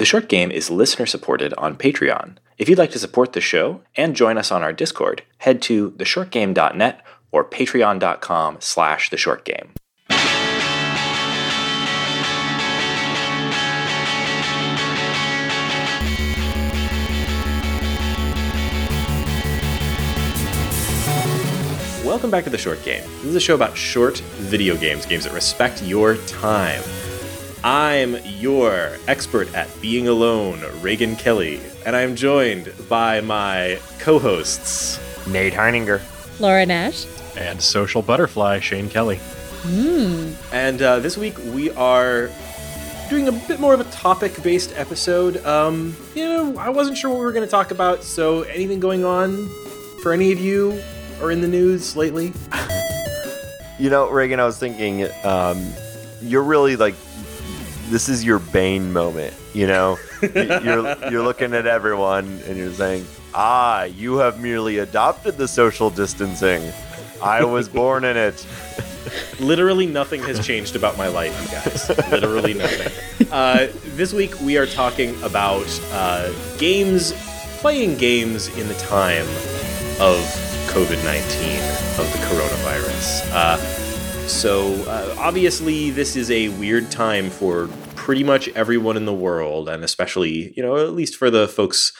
The short game is listener supported on Patreon. If you'd like to support the show and join us on our Discord, head to theshortgame.net or patreon.com slash theshortgame. Welcome back to The Short Game. This is a show about short video games, games that respect your time. I'm your expert at being alone, Reagan Kelly, and I'm joined by my co hosts, Nate Heininger. Laura Nash. And social butterfly, Shane Kelly. And uh, this week we are doing a bit more of a topic based episode. Um, you know, I wasn't sure what we were going to talk about, so anything going on for any of you or in the news lately? You know, Reagan, I was thinking, um, you're really like, this is your Bane moment. You know, You- you're you're looking at everyone and you're saying, ah, you have merely adopted the social distancing. I was born in it. Literally nothing has changed about my life, you guys. Literally nothing. Uh, this week we are talking about uh, games, playing games in the time of COVID 19, of the coronavirus. Uh, so, uh, obviously, this is a weird time for pretty much everyone in the world, and especially, you know, at least for the folks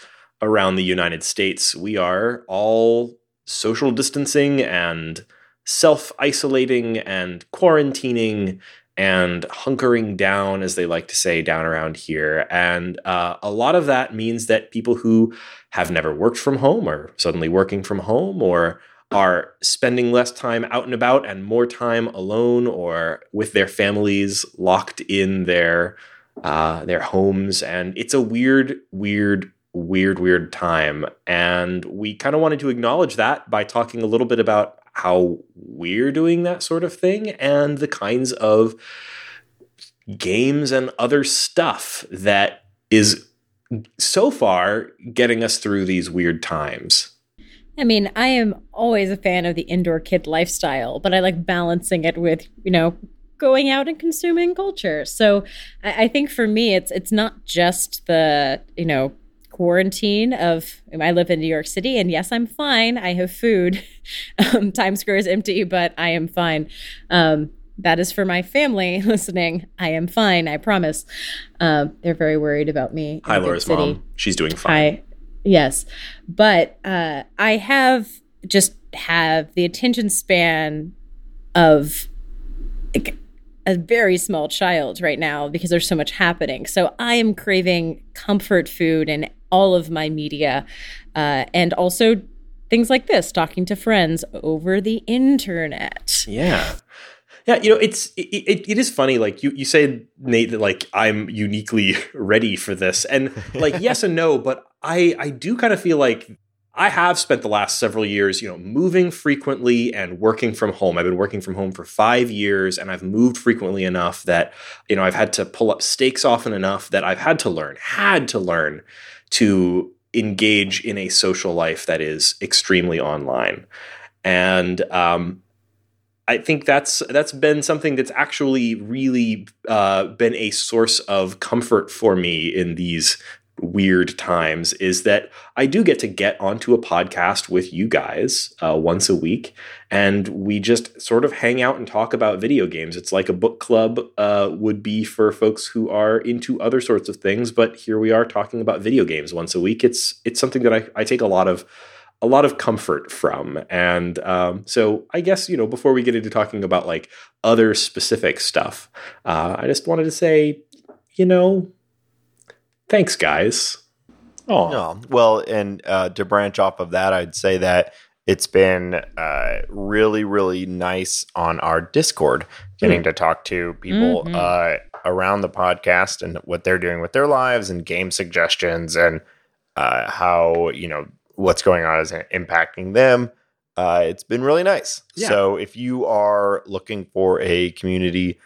around the United States. We are all social distancing and self isolating and quarantining and hunkering down, as they like to say down around here. And uh, a lot of that means that people who have never worked from home are suddenly working from home or are spending less time out and about and more time alone or with their families locked in their uh, their homes. And it's a weird weird weird weird time. And we kind of wanted to acknowledge that by talking a little bit about how we're doing that sort of thing and the kinds of games and other stuff that is so far getting us through these weird times I mean, I am always a fan of the indoor kid lifestyle, but I like balancing it with, you know, going out and consuming culture. So I, I think for me, it's it's not just the, you know, quarantine of I live in New York City and yes, I'm fine. I have food. um, Times Square is empty, but I am fine. Um, that is for my family listening. I am fine. I promise. Um, they're very worried about me. hi laura's mom she's doing fine I yes, but uh, I have just have the attention span of like, a very small child right now because there's so much happening. So I am craving comfort food in all of my media, uh, and also things like this, talking to friends over the internet. Yeah. Yeah, you know, it's it, it, it is funny. Like you, you say, Nate, that like I'm uniquely ready for this, and like yes and no, but I I do kind of feel like I have spent the last several years, you know, moving frequently and working from home. I've been working from home for five years, and I've moved frequently enough that you know I've had to pull up stakes often enough that I've had to learn, had to learn to engage in a social life that is extremely online, and um, I think that's that's been something that's actually really uh, been a source of comfort for me in these weird times. Is that I do get to get onto a podcast with you guys uh, once a week, and we just sort of hang out and talk about video games. It's like a book club uh, would be for folks who are into other sorts of things, but here we are talking about video games once a week. It's it's something that I, I take a lot of a lot of comfort from. And um, so I guess, you know, before we get into talking about like other specific stuff, uh, I just wanted to say, you know, thanks, guys. Oh, No, well, and uh, to branch off of that, I'd say that it's been uh, really, really nice on our Discord getting to talk to people Mhm. uh, around the podcast and what they're doing with their lives and game suggestions and uh, how you know what's going on is impacting them. Uh, it's been really nice. Yeah. So if you are looking for a community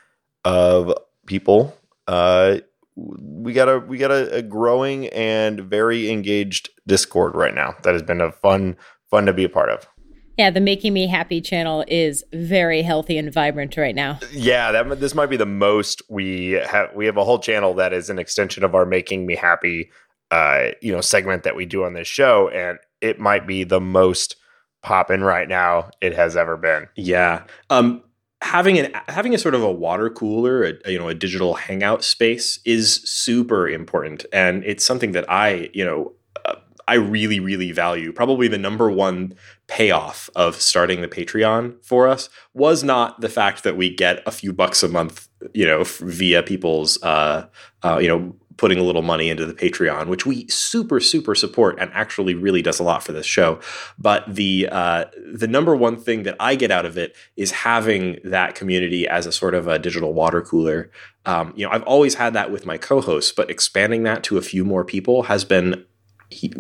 of people, uh, we got a we got a, a growing and very engaged Discord right now. That has been a fun fun to be a part of. Yeah, the Making Me Happy channel is very healthy and vibrant right now. Yeah, that this might be the most we have. We have a whole channel that is an extension of our "Making Me Happy," uh, you know, segment that we do on this show, and it might be the most popping right now it has ever been. Yeah. Um, having an having a sort of a water cooler, a, you know, a digital hangout space is super important, and it's something that I, you know, uh, I really, really value. Probably the number one payoff of starting the Patreon for us was not the fact that we get a few bucks a month, you know, via people's, uh, uh, you know, putting a little money into the Patreon, which we super super support and actually really does a lot for this show. But the uh, the number one thing that I get out of it is having that community as a sort of a digital water cooler. Um, you know, I've always had that with my co-hosts, but expanding that to a few more people has been he,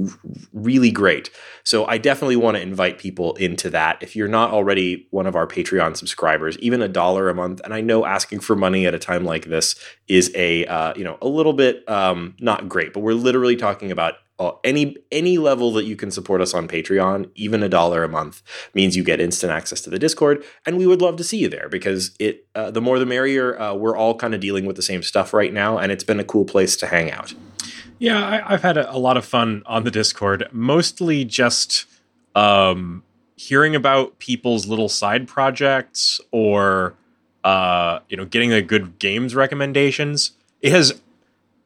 really great. So I definitely want to invite people into that. If you're not already one of our Patreon subscribers, even a dollar a month, and I know asking for money at a time like this is a uh, you know a little bit um, not great, but we're literally talking about any any level that you can support us on Patreon, even a dollar a month, means you get instant access to the Discord, and we would love to see you there because it uh, the more the merrier. Uh, we're all kind of dealing with the same stuff right now, and it's been a cool place to hang out. Yeah, I, have had a, a, lot of fun on the Discord, mostly just um, hearing about people's little side projects or uh, you know getting the good games recommendations. It has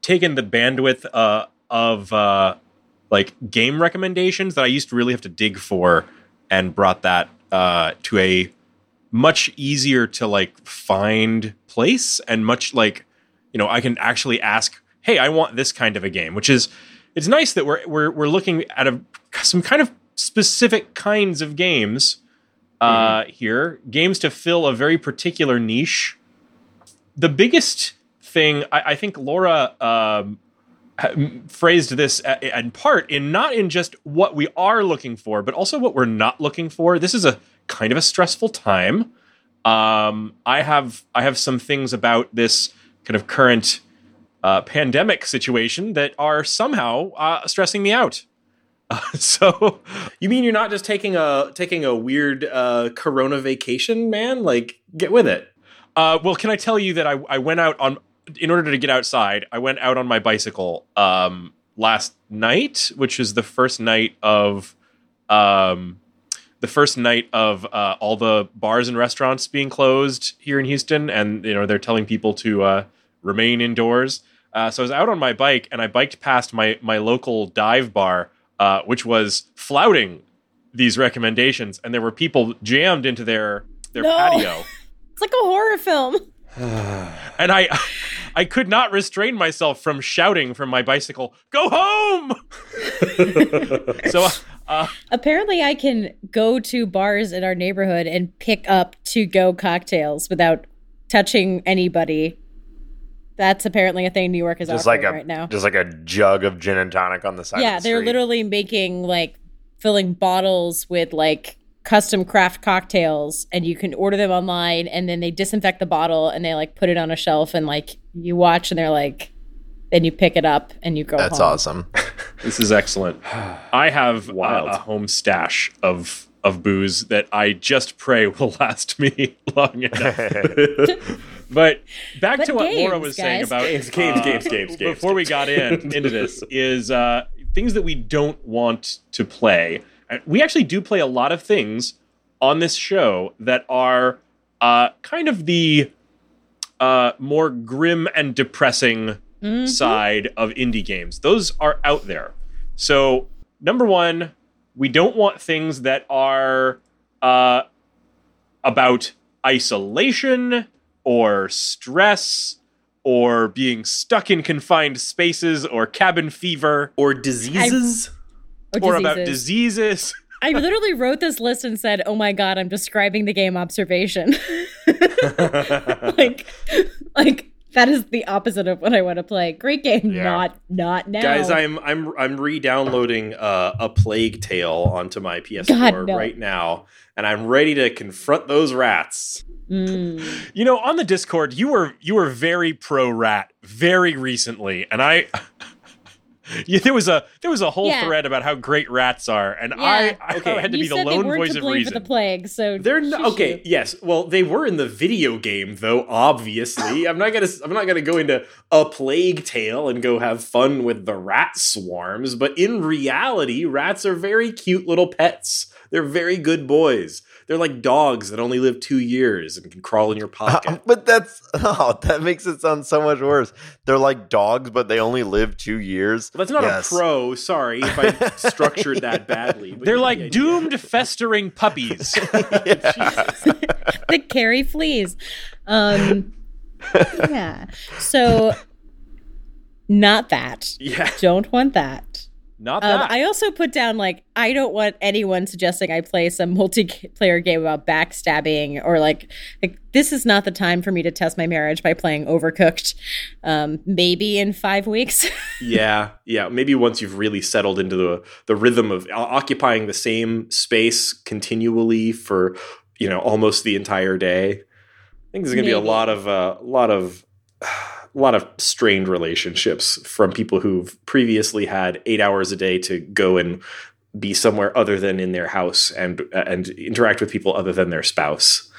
taken the bandwidth uh, of uh, like game recommendations that I used to really have to dig for, and brought that uh, to a much easier to like find place and much like you know I can actually ask hey, I want this kind of a game, which is it's nice that we're we're we're looking at a some kind of specific kinds of games uh, mm-hmm. here, games to fill a very particular niche. The biggest thing I, I think Laura um, phrased this in part in not in just what we are looking for, but also what we're not looking for. This is a kind of a stressful time. Um, I have I have some things about this kind of current uh, pandemic situation that are somehow uh, stressing me out. Uh, so, you mean you're not just taking a taking a weird uh, Corona vacation, man? Like, get with it. Uh, well, can I tell you that I, I went out on in order to get outside? I went out on my bicycle um, last night, which is the first night of um, the first night of uh, all the bars and restaurants being closed here in Houston, and you know they're telling people to uh, remain indoors. Uh, so I was out on my bike and I biked past my my local dive bar, uh, which was flouting these recommendations, and there were people jammed into their their no. patio. It's like a horror film. and I I could not restrain myself from shouting from my bicycle, "Go home!" so uh, apparently, I can go to bars in our neighborhood and pick up to go cocktails without touching anybody that's apparently a thing New York is just like a, right now. Just like a jug of gin and tonic on the side. Yeah, the they're literally making like filling bottles with like custom craft cocktails, and you can order them online, and then they disinfect the bottle and they like put it on a shelf, and like you watch, and they're like, then you pick it up and you go. That's home. awesome. this is excellent. I have Wild. a home stash of of booze that I just pray will last me long enough. But back but to what games, Laura was guys. saying about games, games, uh, games, games, games. Before we got in into this, is uh, things that we don't want to play. We actually do play a lot of things on this show that are uh, kind of the uh, more grim and depressing mm-hmm. side of indie games. Those are out there. So number one, we don't want things that are uh, about isolation or stress or being stuck in confined spaces or cabin fever or diseases or, or about diseases. I literally wrote this list and said, "Oh my god, I'm describing the game observation." like like that is the opposite of what I want to play. Great game, yeah. not not now. Guys, I'm I'm I'm re-downloading uh, a Plague Tale onto my PS4 god, no. right now, and I'm ready to confront those rats. Mm. You know, on the Discord, you were you were very pro rat very recently, and I Yeah, there was a there was a whole Yeah. thread about how great rats are, and Yeah. I, I Okay. had to you be the said lone weren't voice to of reason. for the plague, so They're not okay. Yes, well, they were in the video game, though. Obviously, I'm not gonna. I'm not gonna go into a plague tale and go have fun with the rat swarms. But in reality, rats are very cute little pets. They're very good boys. They're like dogs that only live two years and can crawl in your pocket. but that's oh, that makes it sound so much worse. They're like dogs, but they only live two years. That's not Yes. a pro. Sorry if I structured that badly. They're like the doomed, festering puppies. the carry fleas. Um, yeah. So, not that. Yeah. Don't want that. Not Um, that. I also put down like I don't want anyone suggesting I play some multiplayer game about backstabbing or like like this is not the time for me to test my marriage by playing Overcooked. Um, maybe in five weeks. Yeah, yeah. Maybe once you've really settled into the the rhythm of occupying the same space continually for you know almost the entire day. I think there's going to be a lot of uh, a lot of a lot of strained relationships from people who've previously had eight hours a day to go and be somewhere other than in their house and and interact with people other than their spouse.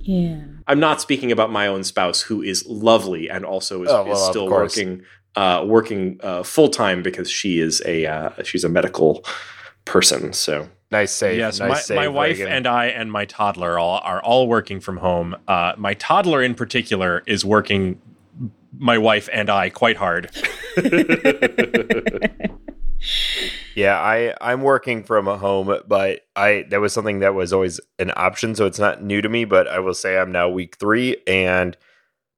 yeah. I'm not speaking about my own spouse, who is lovely and also is, Oh, well, is still working uh, working uh, full time because she is a uh, she's a medical person. So Nice save. yes, nice my, save, my wife Reagan. and I and my toddler all are all working from home. Uh, my toddler in particular is working my wife and I quite hard. Yeah, I I'm working from a home, but I that was something that was always an option, so it's not new to me. But I will say I'm now week three and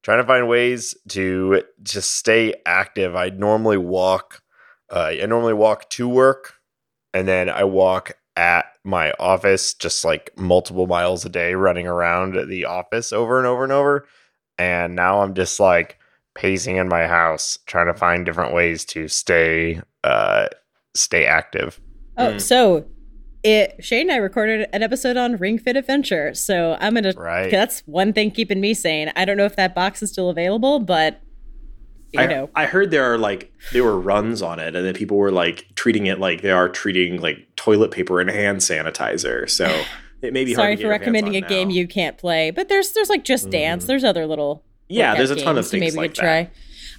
trying to find ways to just stay active. I normally walk. Uh, I normally walk to work, and then I walk at my office, just like multiple miles a day, running around the office over and over and over. And now I'm just like pacing in my house, trying to find different ways to stay uh, stay active. Oh, Mm. so it Shane and I recorded an episode on Ring Fit Adventure. So I'm gonna Right. that's one thing keeping me sane. I don't know if that box is still available, but you I, know. I heard there are like there were runs on it, and then people were like treating it like they are treating like toilet paper and hand sanitizer. So it may be hard Sorry to for your recommending a on game you can't play, but there's there's like Just Dance. There's other little Yeah, there's a ton of games things you maybe like could try.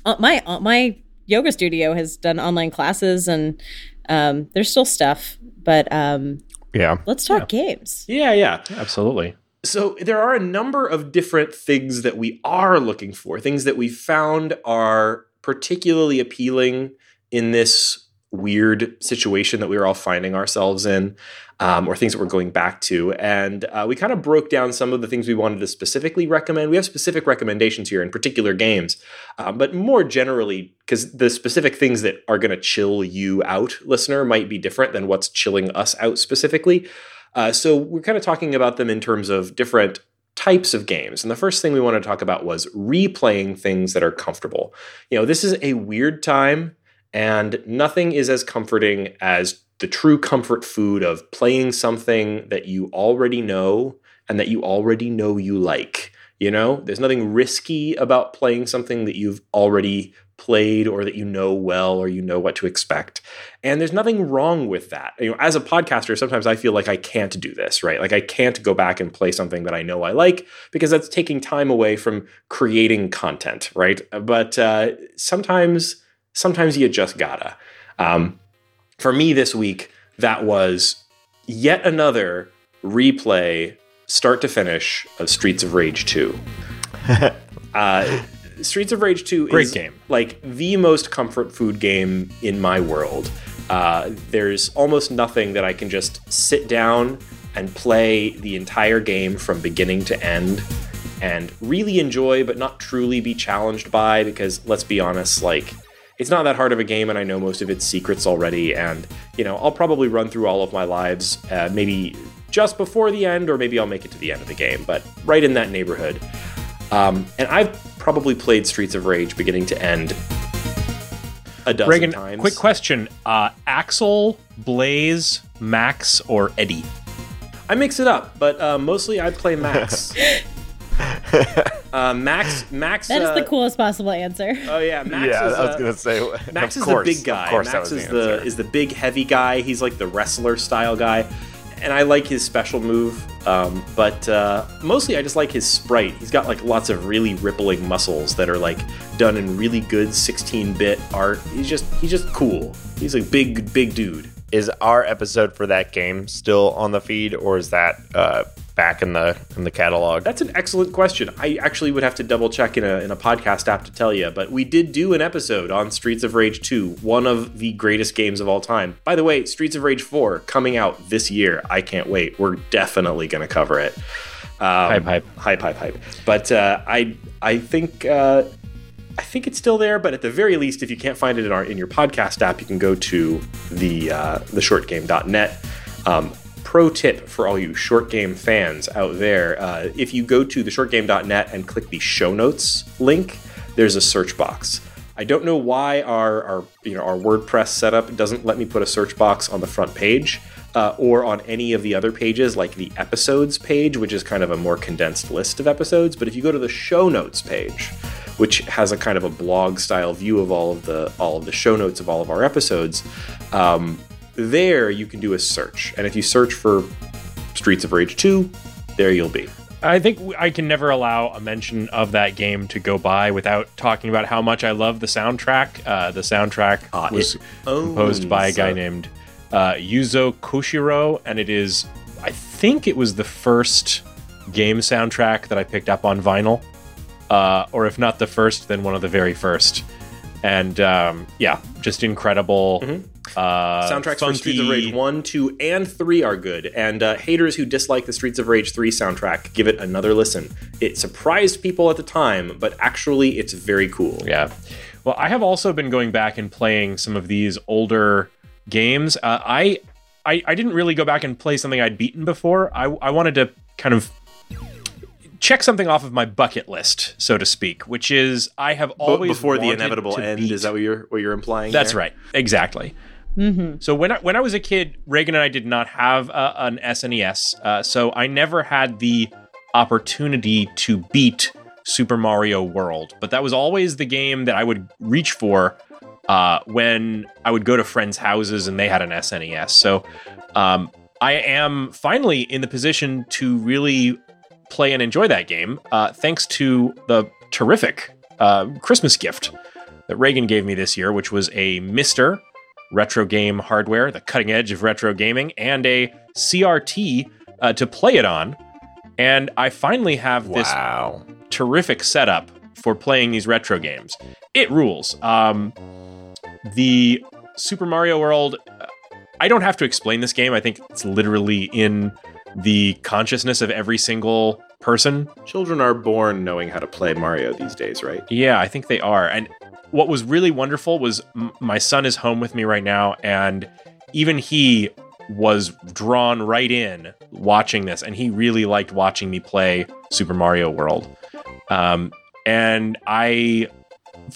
Uh, my uh, my yoga studio has done online classes, and um, there's still stuff. But um, Yeah. let's talk games. Yeah, yeah. Absolutely. So there are a number of different things that we are looking for, things that we found are particularly appealing in this weird situation that we are all finding ourselves in, um, or things that we're going back to. And uh, we kind of broke down some of the things we wanted to specifically recommend. We have specific recommendations here in particular games, um, but more generally, because the specific things that are going to chill you out, listener, might be different than what's chilling us out specifically. Uh, so we're kind of talking about them in terms of different types of games. And the first thing we want to talk about was replaying things that are comfortable. You know, this is a weird time, and nothing is as comforting as the true comfort food of playing something that you already know and that you already know you like. You know, there's nothing risky about playing something that you've already played or that you know well or you know what to expect. And there's nothing wrong with that. You know, as a podcaster, sometimes I feel like I can't do this, right? Like I can't go back and play something that I know I like because that's taking time away from creating content, right? But uh, sometimes, sometimes you just gotta. Um, for me this week, that was yet another replay, start to finish, of Streets of Rage 2. uh, Streets of Rage 2 Great is game. like the most comfort food game in my world. Uh, there's almost nothing that I can just sit down and play the entire game from beginning to end and really enjoy, but not truly be challenged by. Because let's be honest, like, it's not that hard of a game, and I know most of its secrets already. And, you know, I'll probably run through all of my lives, uh, maybe just before the end, or maybe I'll make it to the end of the game, but right in that neighborhood. Um, and I've probably played Streets of Rage beginning to end a dozen Reagan, times. quick question: uh, Axel, Blaze, Max, or Eddie? I mix it up, but uh, mostly I play Max. Uh, Max, Max. That is uh, the coolest possible answer. Oh yeah, Max yeah, is. I was uh, gonna say. Max of is course, the big guy. Of course, that Max was is the, the answer. is the big heavy guy. He's like the wrestler style guy, and I like his special move. Um, but uh, mostly, I just like his sprite. He's got like lots of really rippling muscles that are like done in really good 16-bit art. He's just he's just cool. He's a big big dude. Is our episode for that game still on the feed, or is that uh, back in the in the catalog? That's an excellent question. I actually would have to double check in a, in a podcast app to tell you, but we did do an episode on Streets of Rage 2, one of the greatest games of all time. By the way, Streets of Rage 4 coming out this year. I can't wait. We're definitely going to cover it. Um, Hype, hype. hype, hype, hype. But uh, I, I think, uh, I think it's still there. But at the very least, if you can't find it in our in your podcast app, you can go to the uh, the shortgame.net. Um, pro tip for all you short game fans out there uh, if you go to theshortgame.net and click the show notes link there's a search box. I don't know why our, our you know our wordpress setup doesn't let me put a search box on the front page uh, or on any of the other pages like the episodes page which is kind of a more condensed list of episodes. But if you go to the show notes page which has a kind of a blog style view of all of the all of the show notes of all of our episodes um, there you can do a search and if you search for streets of rage 2 there you'll be I think I can never allow a mention of that game to go by without talking about how much I love the soundtrack. Uh, the soundtrack Uh, was composed by a guy named uh, Yuzo Koshiro, and it is, I think it was the first game soundtrack that I picked up on vinyl, uh, or if not the first, then one of the very first. And um, yeah, just incredible. Uh, soundtracks for Streets of Rage 1, 2, and 3 are good. And uh, haters who dislike the Streets of Rage 3 soundtrack, give it another listen. It surprised people at the time, but actually, it's very cool. Yeah. Well, I have also been going back and playing some of these older games. Uh, I, I I didn't really go back and play something I'd beaten before. I I wanted to kind of check something off of my bucket list, so to speak, which is I have always before the inevitable end, beat- is that what you're, what you're implying? That's there? right. Exactly. Mm-hmm. So when I, when I was a kid, Reagan and I did not have uh, an SNES, uh, so I never had the opportunity to beat Super Mario World. But that was always the game that I would reach for uh, when I would go to friends' houses and they had an SNES. So um, I am finally in the position to really play and enjoy that game, uh, thanks to the terrific uh, Christmas gift that Reagan gave me this year, which was a Mister retro game hardware, the cutting edge of retro gaming, and a CRT uh, to play it on. And I finally have this Wow. terrific setup for playing these retro games. It rules. Um, the Super Mario World, uh, I don't have to explain this game. I think it's literally in the consciousness of every single person. Children are born knowing how to play Mario these days, right? Yeah, I think they are. And what was really wonderful was m- my son is home with me right now, and even he was drawn right in watching this, and he really liked watching me play Super Mario World. Um, and I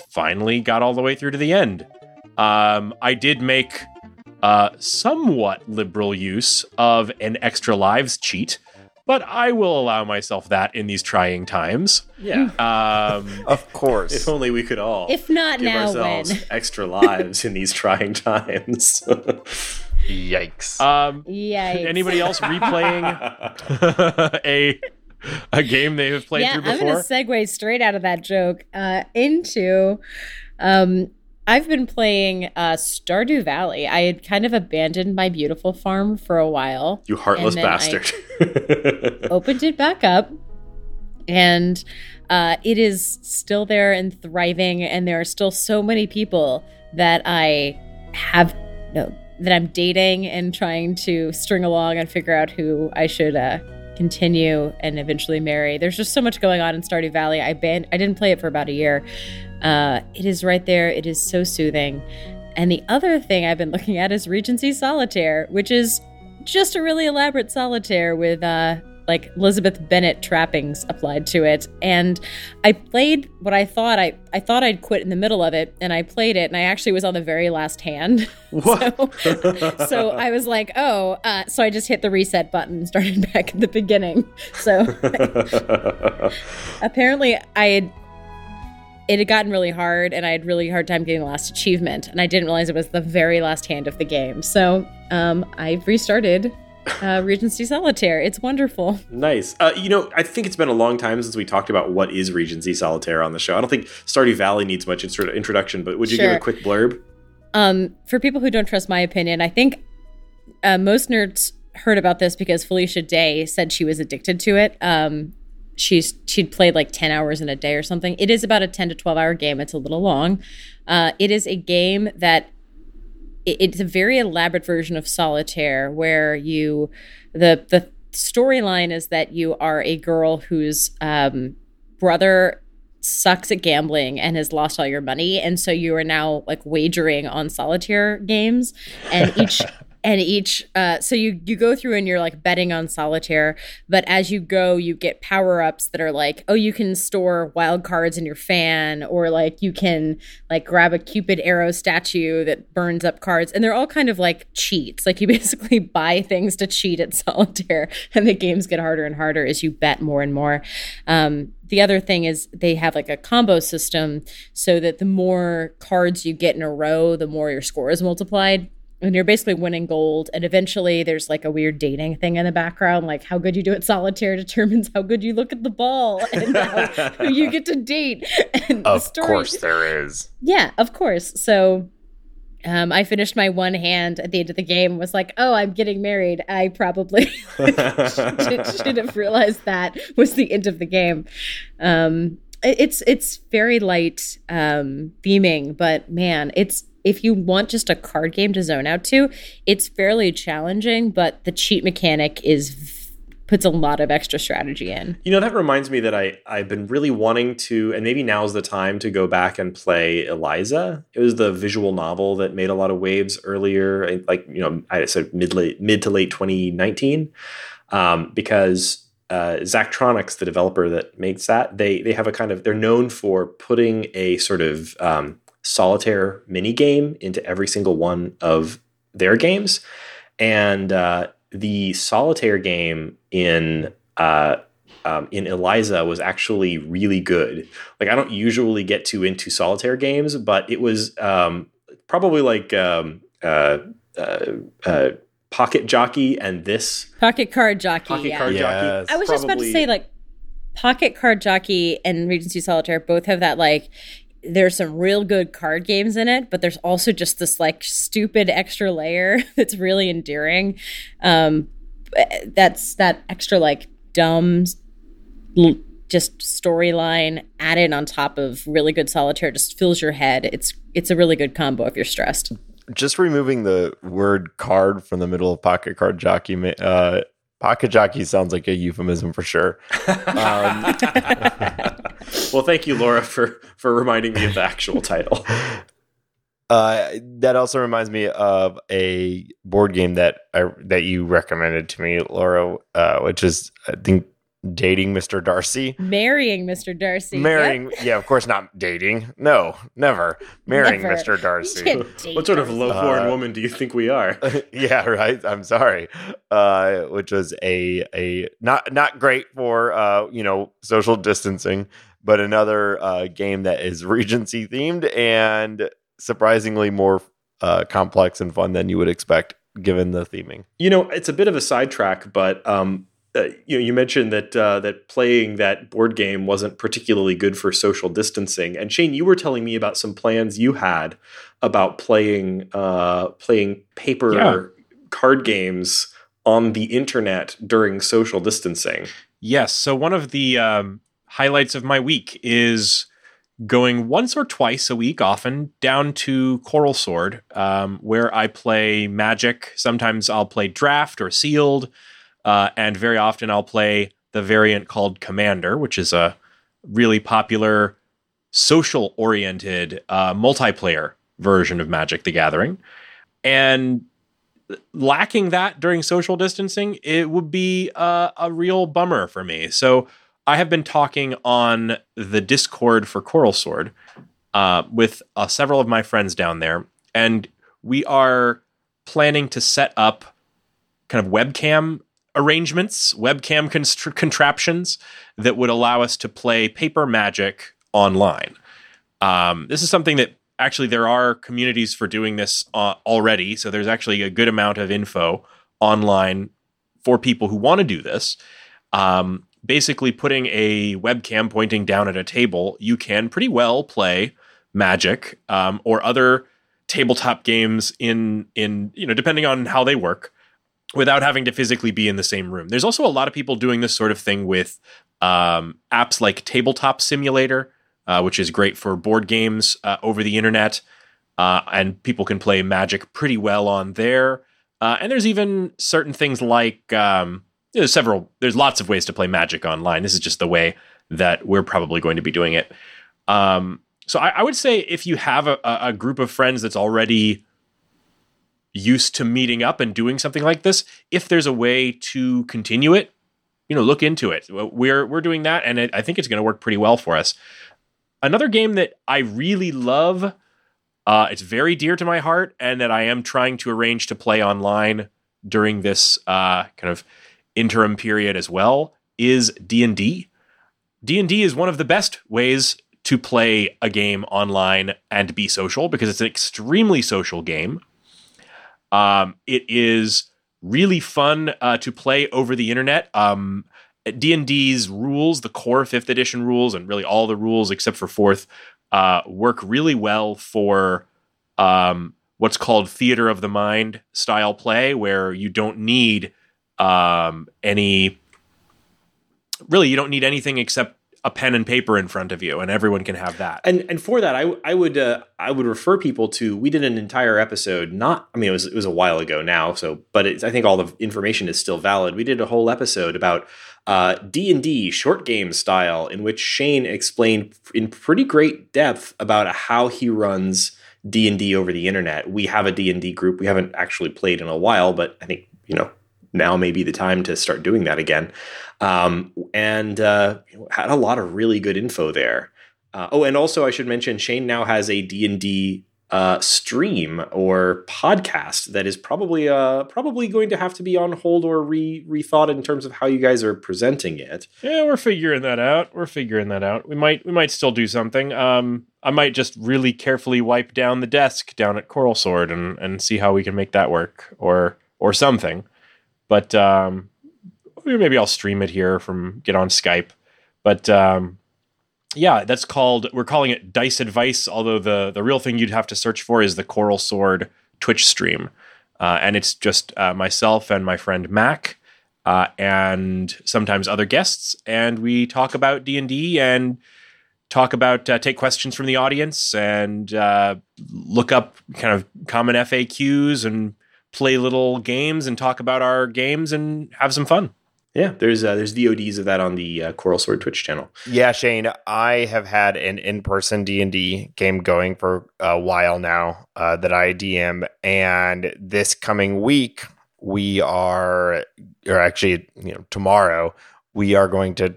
finally got all the way through to the end. Um, I did make uh, somewhat liberal use of an extra lives cheat, but I will allow myself that in these trying times. Yeah. Um, Of course. if only we could all If not give now, ourselves when? extra lives in these trying times. Yikes. um, Yikes. anybody else replaying a a game they have played yeah, through I'm going to segue straight out of that joke uh, into. Um, I've been playing uh, Stardew Valley. I had kind of abandoned my beautiful farm for a while. you heartless And then I- bastard. opened it back up and uh, it is still there and thriving and there are still so many people that i have no that i'm dating and trying to string along and figure out who i should uh, continue and eventually marry there's just so much going on in stardew valley i ban- i didn't play it for about a year uh, it is right there it is so soothing and the other thing i've been looking at is regency solitaire which is just a really elaborate solitaire with uh like Elizabeth Bennet trappings applied to it. And I played what I thought I I thought I'd quit in the middle of it, and I played it, and I actually was on the very last hand. What? so, so I was like, oh, uh, so I just hit the reset button and started back at the beginning. So apparently I had it had gotten really hard and I had really hard time getting the last achievement and I didn't realize it was the very last hand of the game. So um, I restarted uh, Regency Solitaire. It's wonderful. Nice. Uh, you know, I think it's been a long time since we talked about what is Regency Solitaire on the show. I don't think Stardew Valley needs much intro- introduction, but would you give a quick blurb? Um, for people who don't trust my opinion, I think uh, most nerds heard about this because Felicia Day said she was addicted to it. Um, she's she'd played like 10 hours in a day or something. It is about a 10 to 12 hour game. It's a little long. Uh, it is a game that it- it's a very elaborate version of solitaire where you the the storyline is that you are a girl whose um, brother sucks at gambling and has lost all your money and so you are now like wagering on solitaire games and each and each uh, so you you go through and you're like betting on solitaire but as you go you get power-ups that are like oh you can store wild cards in your fan or like you can like grab a cupid arrow statue that burns up cards and they're all kind of like cheats. Like you basically buy things to cheat at solitaire and the games get harder and harder as you bet more and more. Um, the other thing is they have like a combo system so that the more cards you get in a row the more your score is multiplied and you're basically winning gold and eventually there's like a weird dating thing in the background like how good you do at solitaire determines how good you look at the ball and how, you get to date and Of story course, there is. yeah, of course. So um, I finished my one hand at the end of the game. Was like, oh, I'm getting married. I probably should, should have realized that was the end of the game. Um, it's it's very light um, theming, but man, it's if you want just a card game to zone out to, it's fairly challenging. But the cheat mechanic is puts a lot of extra strategy in. You know, that reminds me that I, I've been really wanting to, and maybe now's the time to go back and play Eliza. It was the visual novel that made a lot of waves earlier, like, you know, I said mid, late, mid to late 2019, um, because uh, Zachtronics, the developer that makes that, they, they have a kind of, they're known for putting a sort of um, solitaire mini game into every single one of their games. And uh, the solitaire game in uh, um, in Eliza was actually really good. Like I don't usually get too into solitaire games, but it was um, probably like um, uh, uh, uh, Pocket Jockey and this Pocket card jockey. Pocket yeah. Card Jockey. I was just about to say like Pocket Card Jockey and Regency Solitaire both have that like there's some real good card games in it, but there's also just this like stupid extra layer that's really endearing. Um that's that extra like dumb just storyline added on top of really good solitaire just fills your head. It's it's a really good combo if you're stressed. Just removing the word card from the middle of pocket card jockey. Uh, pocket jockey sounds like a euphemism for sure. Um, well, thank you, Laura, for for reminding me of the actual title. Uh, that also reminds me of a board game that I, that you recommended to me, Laura, uh, which is I think dating Mr. Darcy. Marrying Mr. Darcy. Yep. Marrying, yeah, of course not dating. No, never marrying Never. Mr. Darcy. What sort of Darcy. low-born Uh, woman do you think we are? yeah, right. I'm sorry. Uh, which was a a not not great for uh, you know social distancing, but another uh, game that is Regency themed and surprisingly more uh, complex and fun than you would expect given the theming. You know, it's a bit of a sidetrack, but um, uh, you know, you mentioned that uh, that playing that board game wasn't particularly good for social distancing. And Shane, you were telling me about some plans you had about playing uh, playing paper Yeah. card games on the internet during social distancing. Yes. So one of the um, highlights of my week is going once or twice a week, often down to Coral Sword, um, where I play Magic. Sometimes I'll play Draft or Sealed, uh, and very often I'll play the variant called Commander, which is a really popular social oriented uh, multiplayer version of Magic the Gathering. And lacking that during social distancing, it would be uh, a real bummer for me. So I have been talking on the Discord for Coral Sword uh, with uh, several of my friends down there, and we are planning to set up kind of webcam arrangements, webcam constr- contraptions that would allow us to play paper magic online. Um, this is something that actually there are communities for doing this uh, already. So there's actually a good amount of info online for people who want to do this. Um, basically, putting a webcam pointing down at a table, you can pretty well play Magic um, or other tabletop games in in you know depending on how they work without having to physically be in the same room. There's also a lot of people doing this sort of thing with um, apps like Tabletop Simulator uh, which is great for board games uh, over the internet. Uh, and people can play Magic pretty well on there. Uh, and there's even certain things like um, there's several. There's lots of ways to play Magic online. This is just the way that we're probably going to be doing it. Um, so I, I, would say if you have a, a group of friends that's already used to meeting up and doing something like this, if there's a way to continue it, you know, look into it. We're we're doing that, and I think it's going to work pretty well for us. Another game that I really love, uh, it's very dear to my heart, and that I am trying to arrange to play online during this uh, kind of interim period as well, is D and D. D and D is one of the best ways to play a game online and be social because it's an extremely social game. Um, it is really fun uh, to play over the internet. Um, D&D's rules, the core 5th edition rules and really all the rules except for 4th uh, work really well for um, what's called theater of the mind style play where you don't need um, any really you don't need anything except a pen and paper in front of you, and everyone can have that. And and for that, I I would uh, I would refer people to. We did an entire episode. Not I mean it was it was a while ago now. So, but I think all the information is still valid. We did a whole episode about uh, D and D short game style, in which Shane explained in pretty great depth about how he runs D and D over the internet. We have a D and D group. We haven't actually played in a while, but I think you know now may be the time to start doing that again. Um, and uh, had a lot of really good info there. Uh, oh, and also I should mention Shane now has a D and D uh, stream or podcast that is probably uh, probably going to have to be on hold or re rethought in terms of how you guys are presenting it. Yeah, we're figuring that out. We're figuring that out. We might we might still do something. Um, I might just really carefully wipe down the desk down at Coral Sword and and see how we can make that work or or something. But um, maybe I'll stream it here from get on Skype. But um, yeah, that's called. We're calling it Dice Advice. Although the the real thing you'd have to search for is the Coral Sword Twitch stream, uh, and it's just uh, myself and my friend Mac, uh, and sometimes other guests, and we talk about D and D and talk about uh, take questions from the audience and uh, look up kind of common FAQs and play little games and talk about our games and have some fun. Yeah, there's uh, there's VODs of that on the uh, Coral Sword Twitch channel. Yeah, Shane, I have had an in-person D and D game going for a while now uh, that I DM, and this coming week we are, or actually, you know, tomorrow we are going to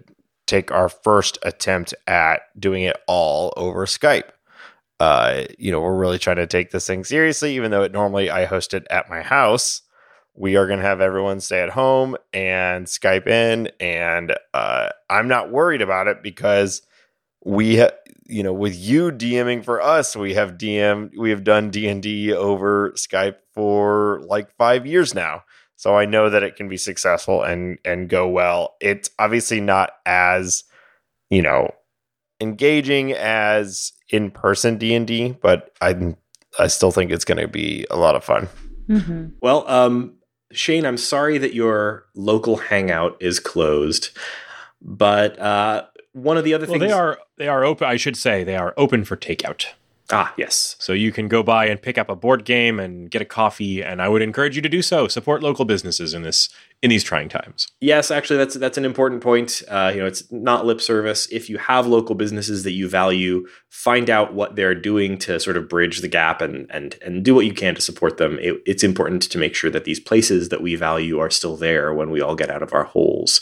take our first attempt at doing it all over Skype uh, you know, we're really trying to take this thing seriously, even though it normally I host it at my house. We are going to have everyone stay at home and Skype in, and uh, I'm not worried about it because we, ha- you know, with you DMing for us, we have DM, we have done D and D over Skype for like five years now, so I know that it can be successful and and go well. It's obviously not as, you know, engaging as in person D and D, but I I still think it's going to be a lot of fun. Mm-hmm. Well, um, Shane, I'm sorry that your local hangout is closed, but uh, one of the other well, things they are they are open. I should say they are open for takeout. Ah, yes. So you can go by and pick up a board game and get a coffee, and I would encourage you to do so. Support local businesses in this in these trying times. Yes, actually, that's that's an important point. Uh, you know, it's not lip service. If you have local businesses that you value, find out what they're doing to sort of bridge the gap and and and do what you can to support them. It, it's important to make sure that these places that we value are still there when we all get out of our holes.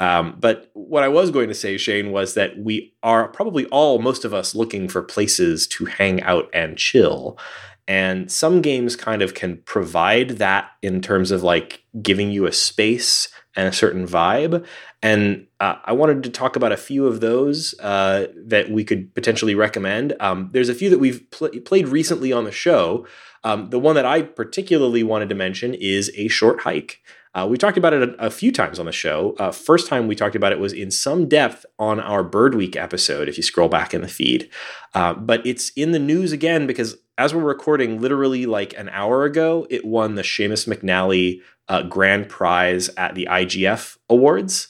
Um, but what I was going to say, Shane, was that we are probably all, most of us, looking for places to hang out and chill. And some games kind of can provide that in terms of like giving you a space and a certain vibe. And uh, I wanted to talk about a few of those uh, that we could potentially recommend. Um, there's a few that we've pl- played recently on the show. Um, the one that I particularly wanted to mention is A Short Hike. Uh, we talked about it a, a, few times on the show. Uh, first time we talked about it was in some depth on our Bird Week episode, if you scroll back in the feed. Uh, but it's in the news again because as we're recording, literally like an hour ago, it won the Seamus McNally uh, Grand Prize at the IGF Awards.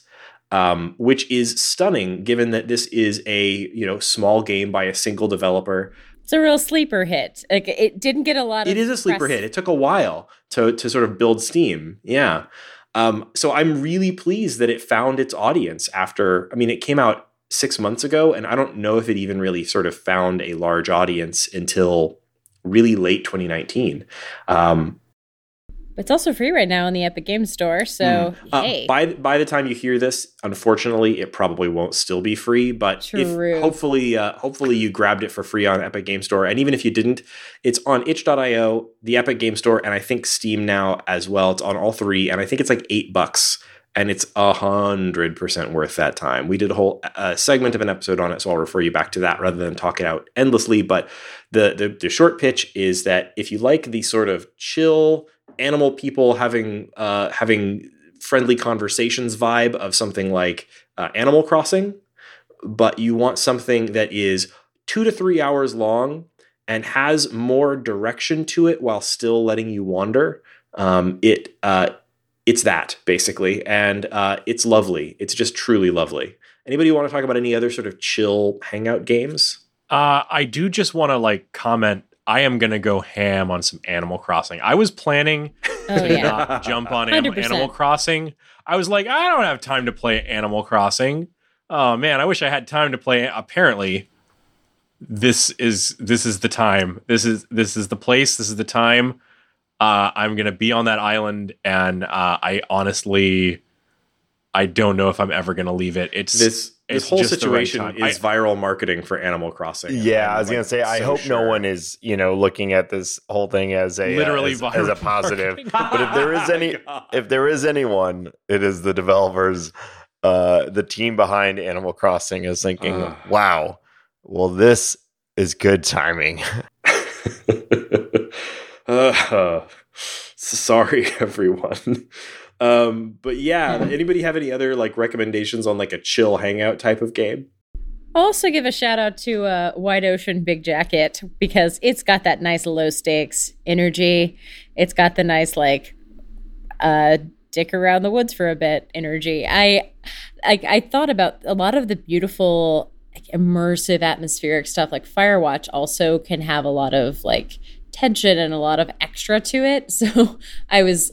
Um, which is stunning given that this is a you know small game by a single developer it's a real sleeper hit. Like it didn't get a lot of. It is a sleeper press. hit. It took a while to to sort of build steam. Yeah. Um, so I'm really pleased that it found its audience after. I mean, it came out six months ago, and I don't know if it even really sort of found a large audience until really late 2019. Um, it's also free right now in the Epic Game Store. So mm. uh, by by the time you hear this, unfortunately, it probably won't still be free. But True. if hopefully uh, hopefully you grabbed it for free on Epic Game Store, and even if you didn't, it's on itch.io, the Epic Game Store, and I think Steam now as well. It's on all three, and I think it's like eight bucks. And it's a hundred percent worth that time. We did a whole uh, segment of an episode on it, so I'll refer you back to that rather than talk it out endlessly. But the, the the short pitch is that if you like the sort of chill animal people having uh, having friendly conversations vibe of something like uh, Animal Crossing, but you want something that is two to three hours long and has more direction to it while still letting you wander. Um, it uh, it's that basically, and uh, it's lovely. It's just truly lovely. Anybody want to talk about any other sort of chill hangout games? Uh, I do just want to like comment I am gonna go ham on some Animal Crossing. I was planning oh, to yeah. not jump on Am- Animal Crossing. I was like, I don't have time to play Animal Crossing. Oh man, I wish I had time to play. Apparently, this is this is the time. This is this is the place. This is the time. Uh, I'm gonna be on that island, and uh, I honestly, I don't know if I'm ever gonna leave it. It's this this whole situation right is I, viral marketing for Animal Crossing. Yeah, I was like, gonna say, I hope sure. no one is, you know, looking at this whole thing as a literally uh, as, as, a positive. but if there is any, if there is anyone, it is the developers, uh, the team behind Animal Crossing is thinking, uh. wow, well, this is good timing. uh, sorry, everyone. Um, but yeah, anybody have any other like recommendations on like a chill hangout type of game? I'll also give a shout out to uh, Wide Ocean Big Jacket because it's got that nice low stakes energy. It's got the nice like uh, dick around the woods for a bit energy. I, I I thought about a lot of the beautiful like, immersive atmospheric stuff like Firewatch also can have a lot of like tension and a lot of extra to it. So I was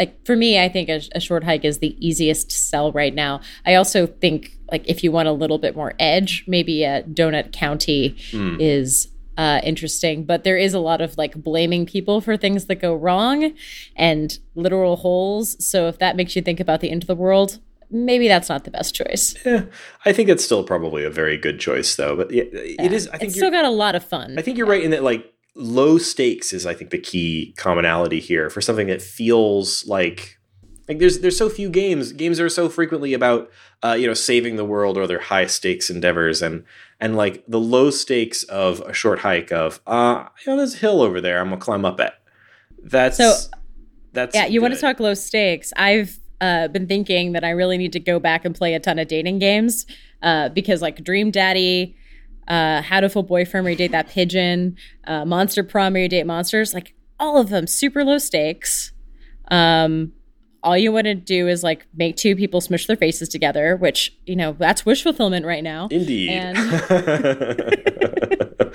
like for me, I think a, a, short hike is the easiest sell right now. I also think like if you want a little bit more edge, maybe a Donut County mm. is uh, interesting. But there is a lot of like blaming people for things that go wrong and literal holes. So if that makes you think about the end of the world, maybe that's not the best choice. Yeah, I think it's still probably a very good choice though. But it, it yeah. is. I think it's still got a lot of fun. I think you're right in that like low stakes is I think the key commonality here for something that feels like like there's there's so few games games are so frequently about uh, you know saving the world or their high stakes endeavors and and like the low stakes of a short hike of uh you know there's a hill over there I'm gonna climb up it. That's so that's yeah. You good. want to talk low stakes? I've uh, been thinking that I really need to go back and play a ton of dating games uh, because like Dream Daddy uh, Hatoful Boyfriend, where you date that pigeon, uh, Monster Prom, where you date monsters, like all of them super low stakes. Um, all you want to do is like make two people smush their faces together, which you know that's wish fulfillment right now. Indeed. And,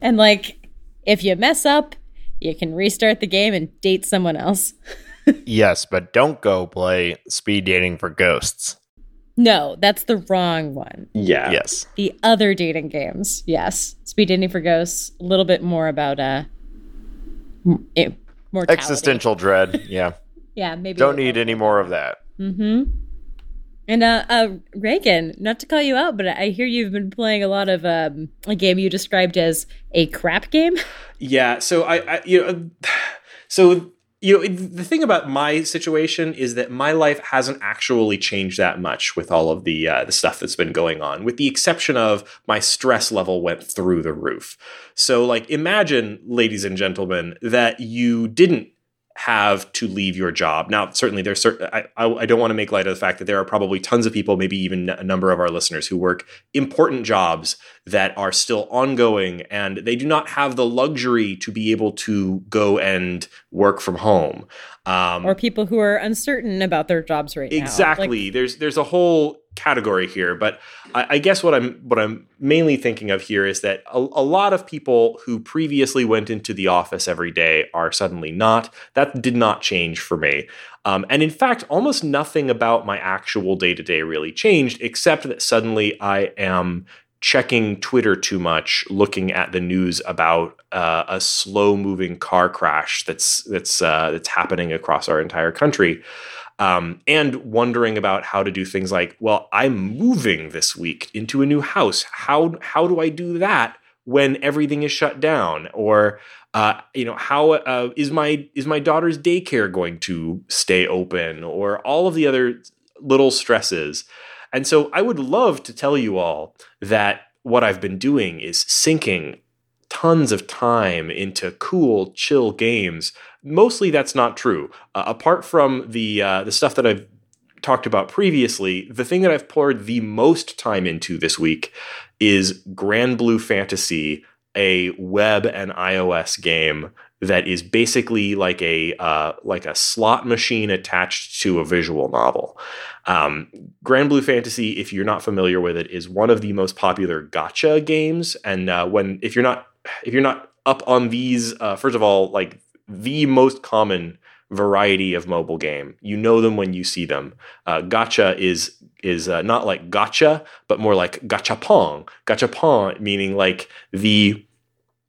and like, if you mess up, you can restart the game and date someone else. yes, but don't go play speed dating for ghosts. No, that's the wrong one. Yeah. Yes. The other dating games, yes. Speed dating for ghosts, a little bit more about uh, m- mortality. Existential dread. Yeah. Yeah, maybe. Don't need any more of that. Mm-hmm. And uh, uh, Reagan, not to call you out, but I hear you've been playing a lot of um, a game you described as a crap game. Yeah. So I, I you know, so you know, the thing about my situation is that my life hasn't actually changed that much with all of the uh, the stuff that's been going on, with the exception of my stress level went through the roof. So, like, imagine, ladies and gentlemen, that you didn't have to leave your job. Now, certainly, there's certain. I, I, don't want to make light of the fact that there are probably tons of people, maybe even a number of our listeners, who work important jobs that are still ongoing, and they do not have the luxury to be able to go and work from home. Um, or people who are uncertain about their jobs right now. exactly. there's there's a whole category here, but I, I guess what I'm what I'm mainly thinking of here is that a, a lot of people who previously went into the office every day are suddenly not. That did not change for me. Um, and in fact, almost nothing about my actual day to day really changed, except that suddenly I am checking Twitter too much, looking at the news about uh, a slow moving car crash that's that's uh, that's happening across our entire country. Um, and wondering about how to do things like, well, I'm moving this week into a new house. How how do I do that when everything is shut down? Or uh, you know, how uh, is my is my daughter's daycare going to stay open? Or all of the other little stresses. And so I would love to tell you all that what I've been doing is sinking tons of time into cool, chill games. Mostly that's not true. Uh, apart from the uh, the stuff that I've talked about previously, the thing that I've poured the most time into this week is Granblue Fantasy, a web and iOS game that is basically like a uh, like a slot machine attached to a visual novel. Um, Granblue Fantasy, if you're not familiar with it, is one of the most popular gacha games. And uh, when if you're not if you're not up on these, uh, first of all, like the most common variety of mobile game, you know them when you see them. Uh, gacha is is uh, not like gotcha, but more like gachapon. Gachapon meaning like the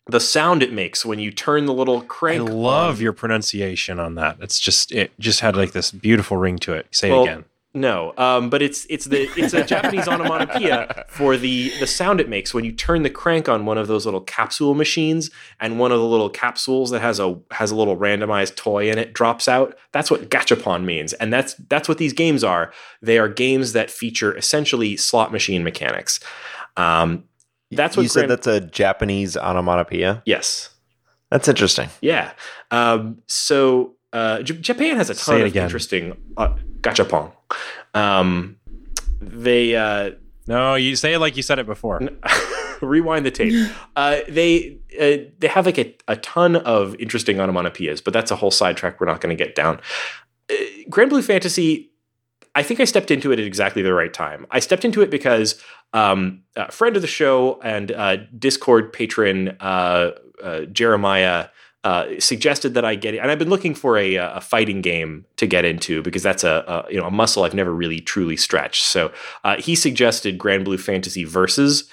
the sound it makes when you turn the little crank. I love on. your pronunciation on that. It's just it just had like this beautiful ring to it. Say Well, it again. No, um, but it's it's the it's a Japanese onomatopoeia for the the sound it makes when you turn the crank on one of those little capsule machines, and one of the little capsules that has a has a little randomized toy in it drops out. That's what gachapon means, and that's that's what these games are. They are games that feature essentially slot machine mechanics. Um, that's what you said Grand- that's a Japanese onomatopoeia. yes, That's interesting. yeah. Um, so uh, J- Japan has a Say ton it of again. interesting uh, gachapon. Um, they uh, No, you say it like you said it before. rewind the tape. Uh, they uh, they have like a, a ton of interesting onomatopoeias, but that's a whole sidetrack we're not going to get down. Uh, Granblue Fantasy. I think I stepped into it at exactly the right time. I stepped into it because um, a friend of the show and uh, Discord patron uh, uh, Jeremiah uh, suggested that I get it, and I've been looking for a, a fighting game to get into because that's a, a you know a muscle I've never really truly stretched. So uh, he suggested Granblue Fantasy Versus,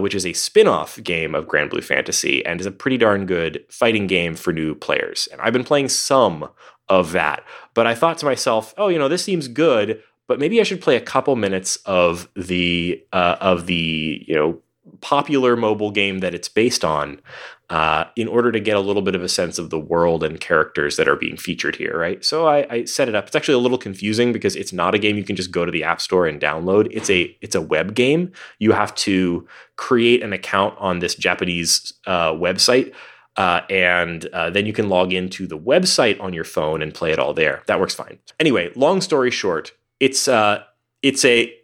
which is a spin-off game of Granblue Fantasy and is a pretty darn good fighting game for new players. And I've been playing some of that, but I thought to myself, oh, you know, this seems good, but maybe I should play a couple minutes of the uh, of the you know popular mobile game that it's based on uh, in order to get a little bit of a sense of the world and characters that are being featured here, right? So I, I set it up. It's actually a little confusing because it's not a game you can just go to the app store and download. It's a it's a web game. You have to create an account on this Japanese uh, website. Uh, and uh, then you can log into the website on your phone and play it all there. That works fine. Anyway, long story short, it's uh, it's a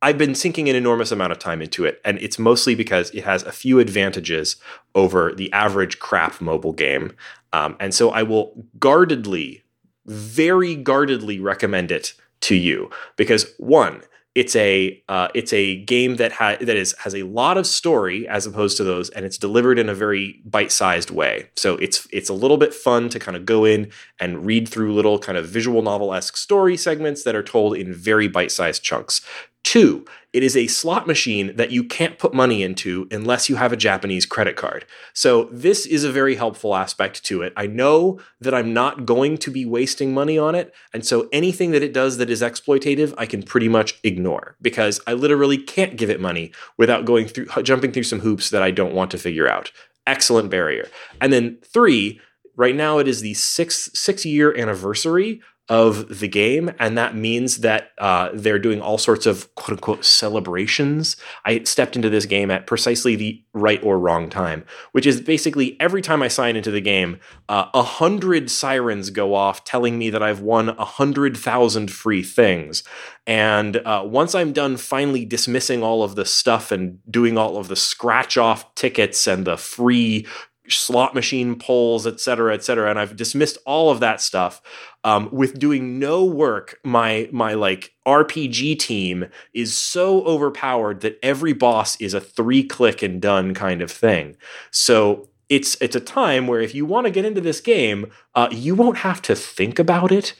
I've been sinking an enormous amount of time into it, and it's mostly because it has a few advantages over the average crap mobile game. Um, and so I will guardedly, very guardedly recommend it to you because one, it's a uh, it's a game that ha- that is has a lot of story as opposed to those, and it's delivered in a very bite sized way. So it's it's a little bit fun to kind of go in and read through little kind of visual novel esque story segments that are told in very bite sized chunks. Two, it is a slot machine that you can't put money into unless you have a Japanese credit card. So, this is a very helpful aspect to it. I know that I'm not going to be wasting money on it. And so, anything that it does that is exploitative, I can pretty much ignore because I literally can't give it money without going through, jumping through some hoops that I don't want to figure out. Excellent barrier. And then, three, right now it is the six six year anniversary of the game, and that means that uh, they're doing all sorts of quote unquote celebrations. I stepped into this game at precisely the right or wrong time, which is basically every time I sign into the game, uh, a uh, hundred sirens go off telling me that I've won a hundred thousand free things. And uh, once I'm done finally dismissing all of the stuff and doing all of the scratch off tickets and the free slot machine polls, et cetera, et cetera. And I've dismissed all of that stuff. Um, with doing no work, my my like RPG team is so overpowered that every boss is a three click and done kind of thing. So it's it's a time where if you want to get into this game, uh, you won't have to think about it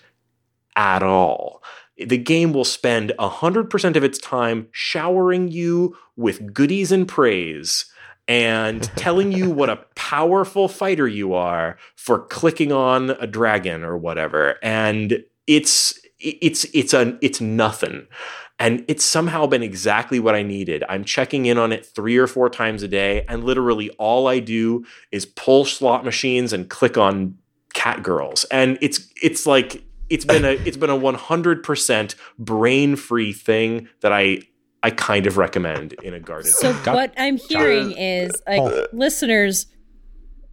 at all. The game will spend 100% of its time showering you with goodies and praise and telling you what a powerful fighter you are for clicking on a dragon or whatever. And it's it's it's a it's nothing. And it's somehow been exactly what I needed. I'm checking in on it 3 or 4 times a day and literally all I do is pull slot machines and click on cat girls. And it's it's like it's been a it's been a 100% brain free thing that I I kind of recommend in a garden. So what I'm hearing is like oh. listeners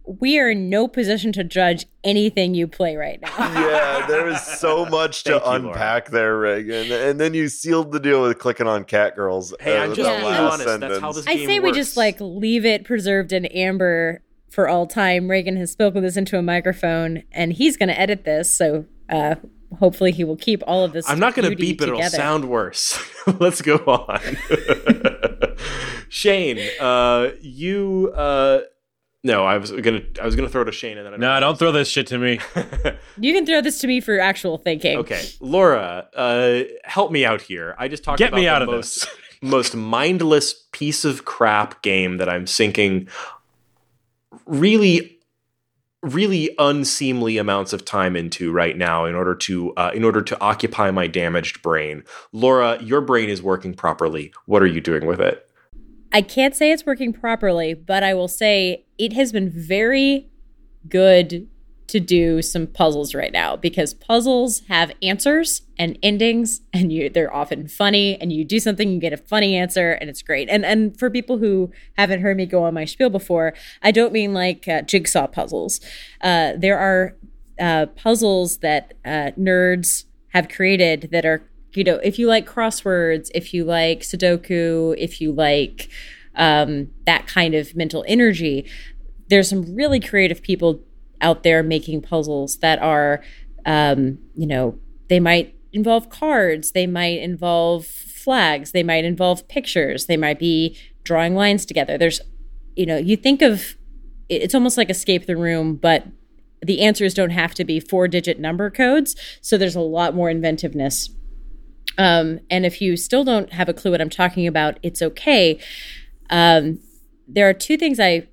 we are in no position to judge anything you play right now. yeah, there is so much to you, unpack Laura. there, Reagan. And then you sealed the deal with clicking on cat girls. Hey, uh, I'm just being honest. Sentence. That's how this I say works. we just like leave it preserved in amber for all time. Reagan has spoken this into a microphone, and he's going to edit this. So uh, hopefully he will keep all of this. I'm not going to beep it; it'll sound worse. Let's go on. Shane, uh, you. Uh, no, I was gonna. I was gonna throw it to Shane, and then. I no, don't throw this shit to me. you can throw this to me for actual thinking. Okay, Laura, uh, help me out here. I just talked Get about me out of most, this. most mindless piece of crap game that I'm sinking really really unseemly amounts of time into right now in order to uh, in order to occupy my damaged brain. Laura, your brain is working properly. What are you doing with it? I can't say it's working properly, but I will say it has been very good to do some puzzles right now because puzzles have answers and endings and you they're often funny and you do something you get a funny answer and it's great. And and for people who haven't heard me go on my spiel before i don't mean like uh, jigsaw puzzles. Uh, there are uh, puzzles that uh, nerds have created that are you know if you like crosswords if you like sudoku if you like um, that kind of mental energy there's some really creative people out there making puzzles that are, um, you know, they might involve cards, they might involve flags, they might involve pictures, they might be drawing lines together. There's, you know, you think of it's almost like escape the room, but the answers don't have to be four digit number codes. So there's a lot more inventiveness. Um, and if you still don't have a clue what I'm talking about, it's okay. Um, there are two things I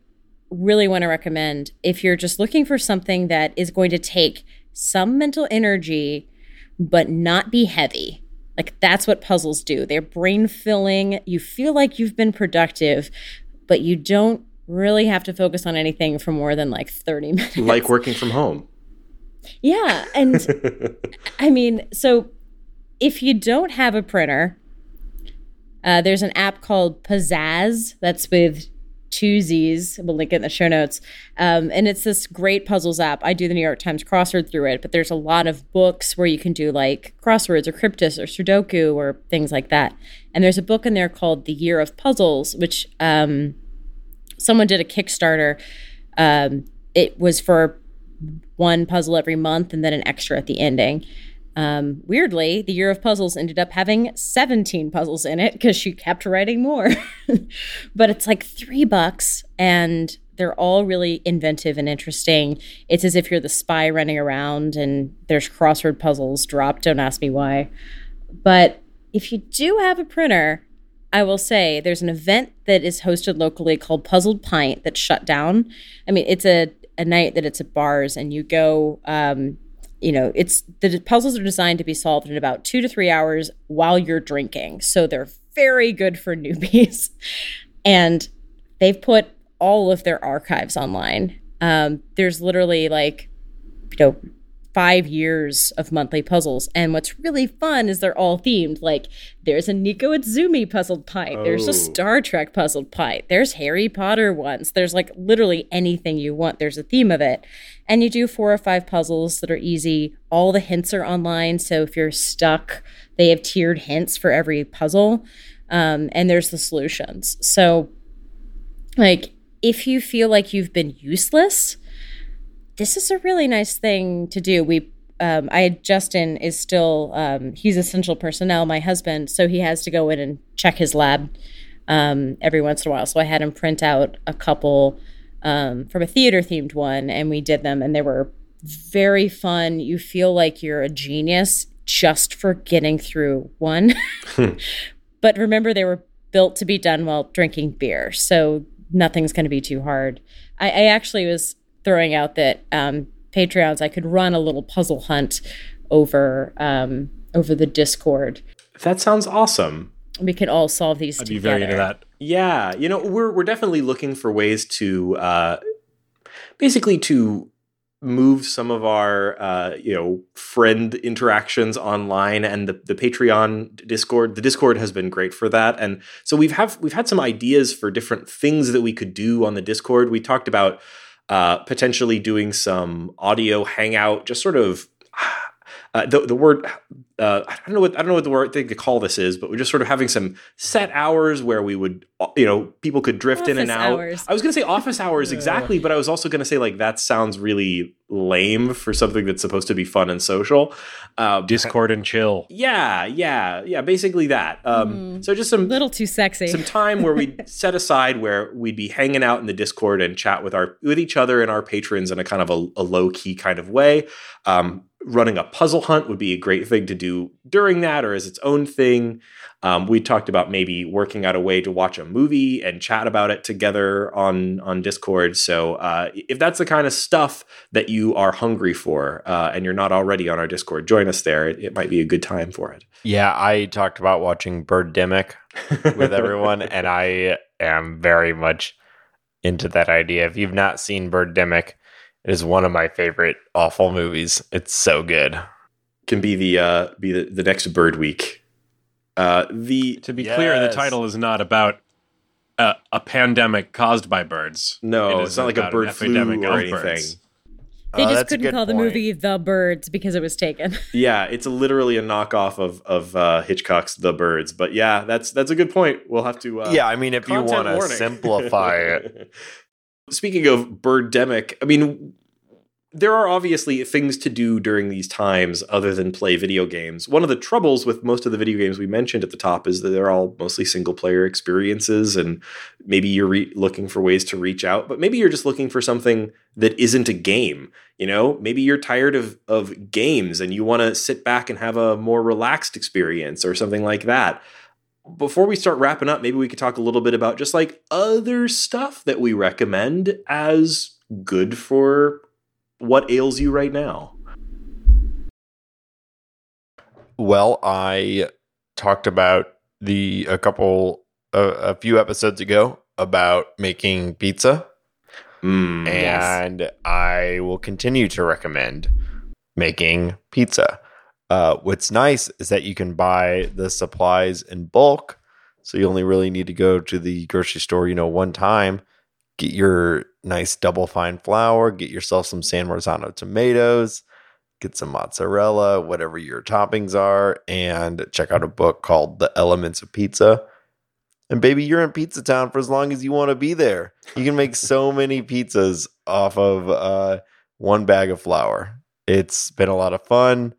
really want to recommend if you're just looking for something that is going to take some mental energy but not be heavy. Like that's what puzzles do. They're brain filling. You feel like you've been productive, but you don't really have to focus on anything for more than like 30 minutes. Like working from home. Yeah. And I mean, so if you don't have a printer, uh, there's an app called Puzzazz that's with two Z's. We'll link it in the show notes. Um, and it's this great puzzles app. I do the New York Times crossword through it, but there's a lot of books where you can do like crosswords or cryptics or Sudoku or things like that. And there's a book in there called The Year of Puzzles, which um, someone did a Kickstarter. Um, it was for one puzzle every month and then an extra at the ending. Um, weirdly, the Year of Puzzles ended up having 17 puzzles in it because she kept writing more. but it's like three bucks, and they're all really inventive and interesting. It's as if you're the spy running around, and there's crossword puzzles dropped. Don't ask me why. But if you do have a printer, I will say there's an event that is hosted locally called Puzzled Pint that's shut down. I mean, it's a, a night that it's at bars, and you go. Um, you know, it's the puzzles are designed to be solved in about two to three hours while you're drinking. So they're very good for newbies. and they've put all of their archives online. Um, there's literally like, you know, five years of monthly puzzles. And what's really fun is they're all themed. Like there's a Nico Izumi puzzled pint. Oh. There's a oh. Star Trek puzzled pint. There's Harry Potter ones. There's like literally anything you want. There's a theme of it. And you do four or five puzzles that are easy. All the hints are online. So if you're stuck, they have tiered hints for every puzzle. Um, and there's the solutions. So like if you feel like you've been useless, this is a really nice thing to do. We um, I Justin is still um, he's essential personnel, my husband, so he has to go in and check his lab um, every once in a while. So I had him print out a couple um, from a theater themed one, and we did them, and they were very fun. You feel like you're a genius just for getting through one, but remember they were built to be done while drinking beer, so nothing's going to be too hard. I, I actually was throwing out that um, Patreons, I could run a little puzzle hunt over um, over the Discord. That sounds awesome. We can all solve these. I'd together. be very into that. Yeah, you know, we're we're definitely looking for ways to uh, basically to move some of our uh, you know friend interactions online and the, the patreon discord the discord has been great for that and so we've have we've had some ideas for different things that we could do on the discord we talked about uh, potentially doing some audio hangout, just sort of uh, the the word uh, I don't know what I don't know what the word thing to call this is, but we're just sort of having some set hours where we would uh, you know people could drift office in and out. Hours. I was going to say office hours exactly, but I was also going to say like that sounds really lame for something that's supposed to be fun and social. Uh, Discord and chill. Yeah, yeah, yeah. Basically that. Um, mm, so just some little too sexy. Some time where we set aside where we'd be hanging out in the Discord and chat with our with each other and our patrons in a kind of a, a low key kind of way. Um, running a puzzle hunt would be a great thing to do during that or as its own thing. Um, we talked about maybe working out a way to watch a movie and chat about it together on on Discord. So uh, if that's the kind of stuff that you are hungry for uh, and you're not already on our Discord, join us there. It, it, might be a good time for it. Yeah, I talked about watching Birdemic with everyone, and I am very much into that idea. If you've not seen Birdemic, it is one of my favorite awful movies. It's so good. Can be the uh, be the, the next Bird Week. Uh, the to be yes. clear, the title is not about a, a pandemic caused by birds. No, it it's not like a bird flu or anything. Birds. They uh, just couldn't call point. the movie The Birds because it was taken. yeah, it's literally a knockoff of of uh, Hitchcock's The Birds. But yeah, that's that's a good point. We'll have to. Uh, yeah, I mean, if you want to simplify it, Speaking of birdemic, I mean, there are obviously things to do during these times other than play video games. One of the troubles with most of the video games we mentioned at the top is that they're all mostly single player experiences, and maybe you're re- looking for ways to reach out, but maybe you're just looking for something that isn't a game. You know, maybe you're tired of of games and you want to sit back and have a more relaxed experience or something like that before we start wrapping up, maybe we could talk a little bit about just like other stuff that we recommend as good for what ails you right now. Well, I talked about the a couple uh, a few episodes ago about making pizza. Mm, and yes. I will continue to recommend making pizza. Uh, what's nice is that you can buy the supplies in bulk. So you only really need to go to the grocery store, you know, one time, get your nice double fine flour, get yourself some San Marzano tomatoes, get some mozzarella, whatever your toppings are, and check out a book called The Elements of Pizza. And baby, you're in Pizza Town for as long as you want to be there. You can make so many pizzas off of uh, one bag of flour. It's been a lot of fun.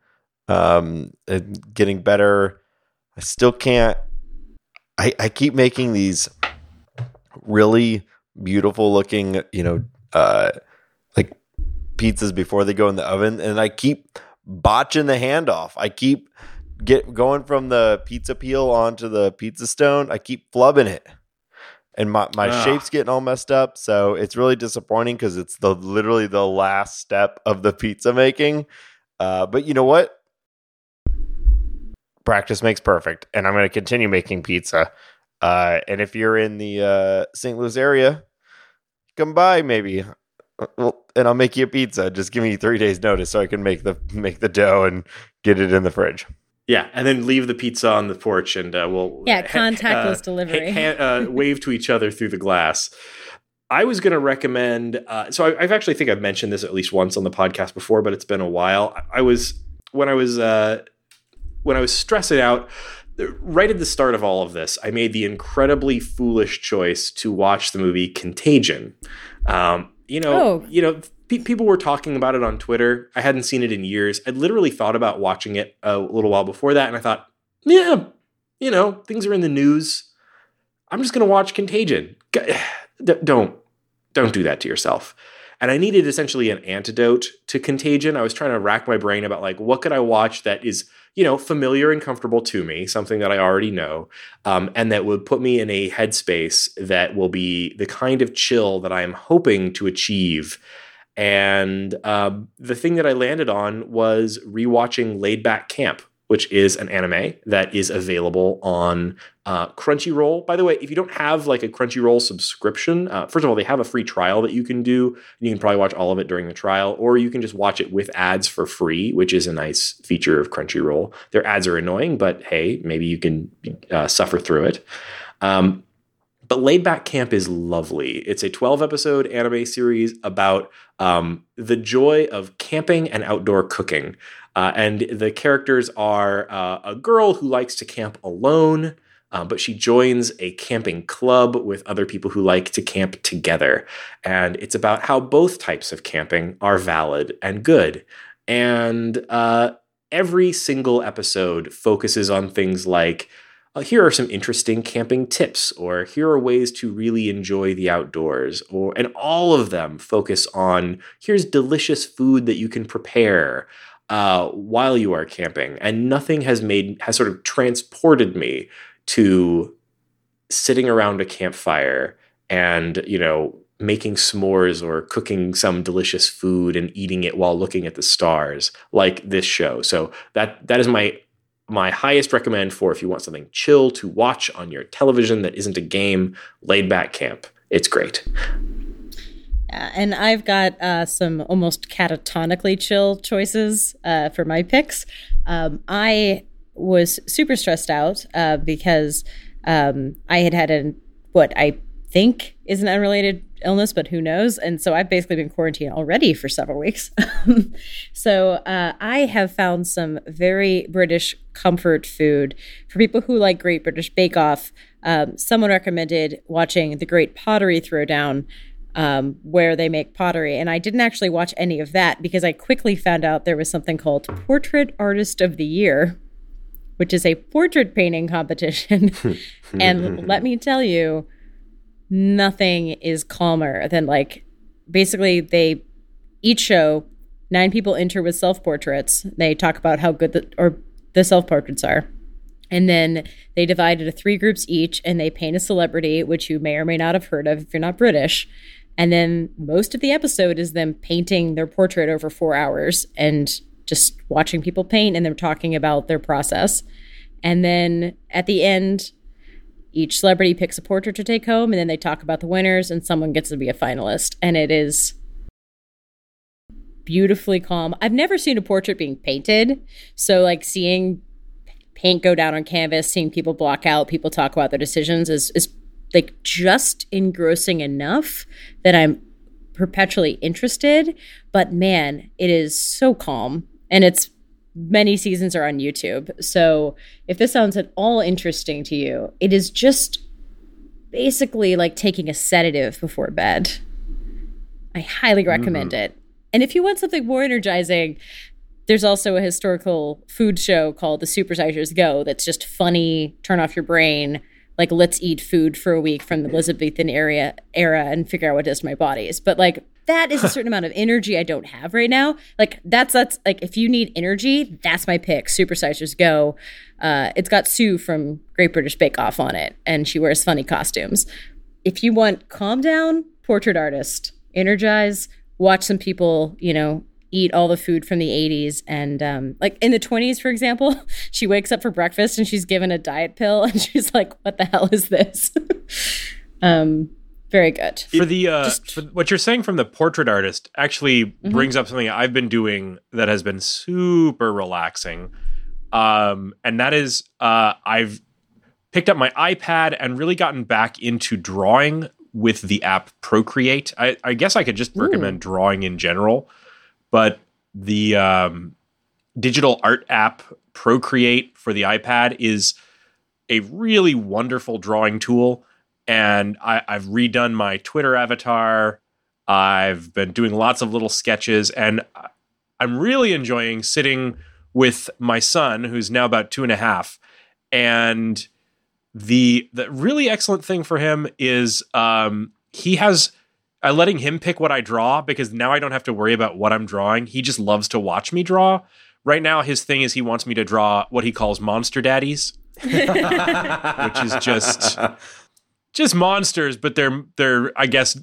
Um, and getting better. I still can't. I I keep making these really beautiful looking, you know, uh, like pizzas before they go in the oven, and I keep botching the handoff. I keep get going from the pizza peel onto the pizza stone. I keep flubbing it, and my my Ah. shape's getting all messed up. So it's really disappointing because it's the literally the last step of the pizza making. Uh, but you know what? Practice makes perfect, and I'm going to continue making pizza. Uh, and if you're in the uh, St. Louis area, come by maybe, Uh, well, and I'll make you a pizza. Just give me three days notice so I can make the make the dough and get it in the fridge. Yeah, and then leave the pizza on the porch, and uh, we'll Yeah, ha- contactless uh, delivery. ha- ha- uh, wave to each other through the glass. I was going to recommend. Uh, so I, I've actually think I've mentioned this at least once on the podcast before, but it's been a while. I, I was when I was uh, when I was stressing out. Right at the start of all of this, I made the incredibly foolish choice to watch the movie Contagion. Um, you know, Oh. you know, pe- people were talking about it on Twitter. I hadn't seen it in years. I'd literally thought about watching it a little while before that, and I thought, yeah, you know, things are in the news. I'm just going to watch Contagion. Don't don't do that to yourself. And I needed essentially an antidote to Contagion. I was trying to rack my brain about like what could I watch that is you know familiar and comfortable to me, something that I already know, um, and that would put me in a headspace that will be the kind of chill that I am hoping to achieve. And um, the thing that I landed on was rewatching Laid Back Camp, which is an anime that is available on uh, Crunchyroll. By the way, if you don't have like a Crunchyroll subscription, uh, first of all, they have a free trial that you can do. You can probably watch all of it during the trial, or you can just watch it with ads for free, which is a nice feature of Crunchyroll. Their ads are annoying, but hey, maybe you can uh, suffer through it. Um, but Laid Back Camp is lovely. It's a 12 episode anime series about um, the joy of camping and outdoor cooking. Uh, and the characters are uh, a girl who likes to camp alone, uh, but she joins a camping club with other people who like to camp together. And it's about how both types of camping are valid and good. And uh, every single episode focuses on things like uh, here are some interesting camping tips or here are ways to really enjoy the outdoors or and all of them focus on here's delicious food that you can prepare uh, while you are camping and nothing has made has sort of transported me to sitting around a campfire and you know making s'mores or cooking some delicious food and eating it while looking at the stars like this show. So that that is my my highest recommend for if you want something chill to watch on your television that isn't a game laid back camp. It's great and I've got uh, some almost catatonically chill choices uh, for my picks. Um, I was super stressed out uh, because um, I had had an what I think is an unrelated illness, but who knows? And so I've basically been quarantined already for several weeks. so uh, I have found some very British comfort food for people who like Great British Bake Off. Um, someone recommended watching the Great Pottery Throwdown um, where they make pottery. And I didn't actually watch any of that because I quickly found out there was something called Portrait Artist of the Year, which is a portrait painting competition. and let me tell you, nothing is calmer than like basically they each show nine people enter with self portraits. They talk about how good the or the self portraits are. And then they divide into three groups each, and they paint a celebrity, which you may or may not have heard of if you're not British. And then most of the episode is them painting their portrait over four hours and just watching people paint and them talking about their process. And then at the end, each celebrity picks a portrait to take home, and then they talk about the winners, and someone gets to be a finalist. And it is beautifully calm. I've never seen a portrait being painted. So, like, seeing paint go down on canvas, seeing people block out, people talk about their decisions is, is like just engrossing enough that I'm perpetually interested. But man, it is so calm. And it's many seasons are on YouTube. So if this sounds at all interesting to you, it is just basically like taking a sedative before bed. I highly recommend mm-hmm. it. And if you want something more energizing, there's also a historical food show called The Supersizers Go that's just funny, turn off your brain, like let's eat food for a week from the Elizabethan era era and figure out what does my bodies. But like that is a certain amount of energy I don't have right now. Like that's that's like if you need energy, that's my pick. Supersizers Go. Uh, it's got Sue from Great British Bake Off on it, and she wears funny costumes. If you want calm down, portrait artist, energize, watch some people, you know, eat all the food from the 80s and um, like in the 20s for example she wakes up for breakfast and she's given a diet pill and she's like what the hell is this? Um, very good. For the uh, Just, for what you're saying from the portrait artist actually mm-hmm. brings up something i've been doing that has been super relaxing. Um, and that is uh, i've picked up my ipad and really gotten back into drawing with the app procreate. I, I guess i could just recommend Ooh. drawing in general but the um, digital art app Procreate for the iPad is a really wonderful drawing tool. And I, I've redone my Twitter avatar. I've been doing lots of little sketches, and I'm really enjoying sitting with my son, who's now about two and a half. And the the really excellent thing for him is um, he has I letting him pick what I draw because now I don't have to worry about what I'm drawing. He just loves to watch me draw. Right now, his thing is he wants me to draw what he calls monster daddies, which is just just monsters, but they're they're I guess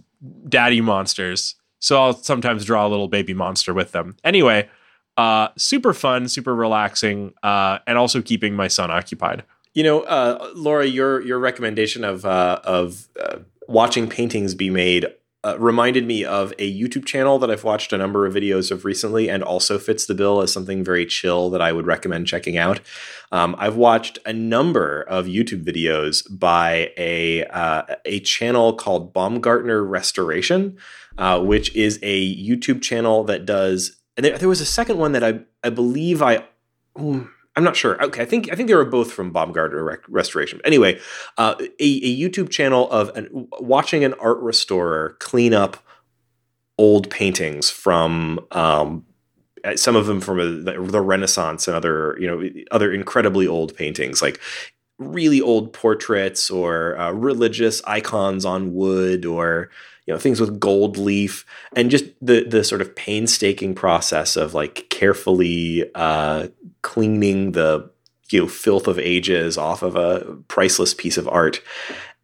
daddy monsters. So I'll sometimes draw a little baby monster with them. Anyway, uh, super fun, super relaxing, uh, and also keeping my son occupied. You know, uh, Laura, your your recommendation of uh, of uh, watching paintings be made uh, reminded me of a YouTube channel that I've watched a number of videos of recently and also fits the bill as something very chill that I would recommend checking out. Um, I've watched a number of YouTube videos by a, uh, a channel called Baumgartner Restoration, uh, which is a YouTube channel that does. And there, there was a second one that I, I believe I. Um, I'm not sure. Okay, I think I think they were both from Baumgartner Rec- Restoration. Anyway, uh, a, a, YouTube channel of an, watching an art restorer clean up old paintings from um, some of them from a, the Renaissance and other you know other incredibly old paintings like really old portraits or uh, religious icons on wood or you know things with gold leaf and just the the sort of painstaking process of like carefully uh, cleaning the you know filth of ages off of a priceless piece of art.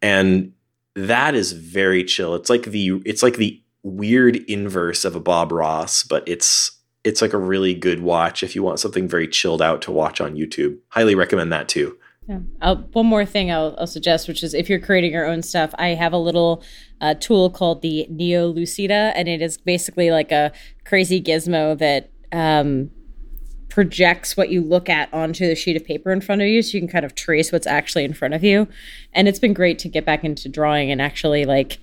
And that is very chill. It's like the it's like the weird inverse of a bob ross but it's it's like a really good watch if you want something very chilled out to watch on youtube. Highly recommend that too yeah. I'll, one more thing I'll, I'll, suggest, which is if you're creating your own stuff, I have a little uh, tool called the Neo Lucida, and it is basically like a crazy gizmo that um, projects what you look at onto the sheet of paper in front of you so you can kind of trace what's actually in front of you. And it's been great to get back into drawing and actually like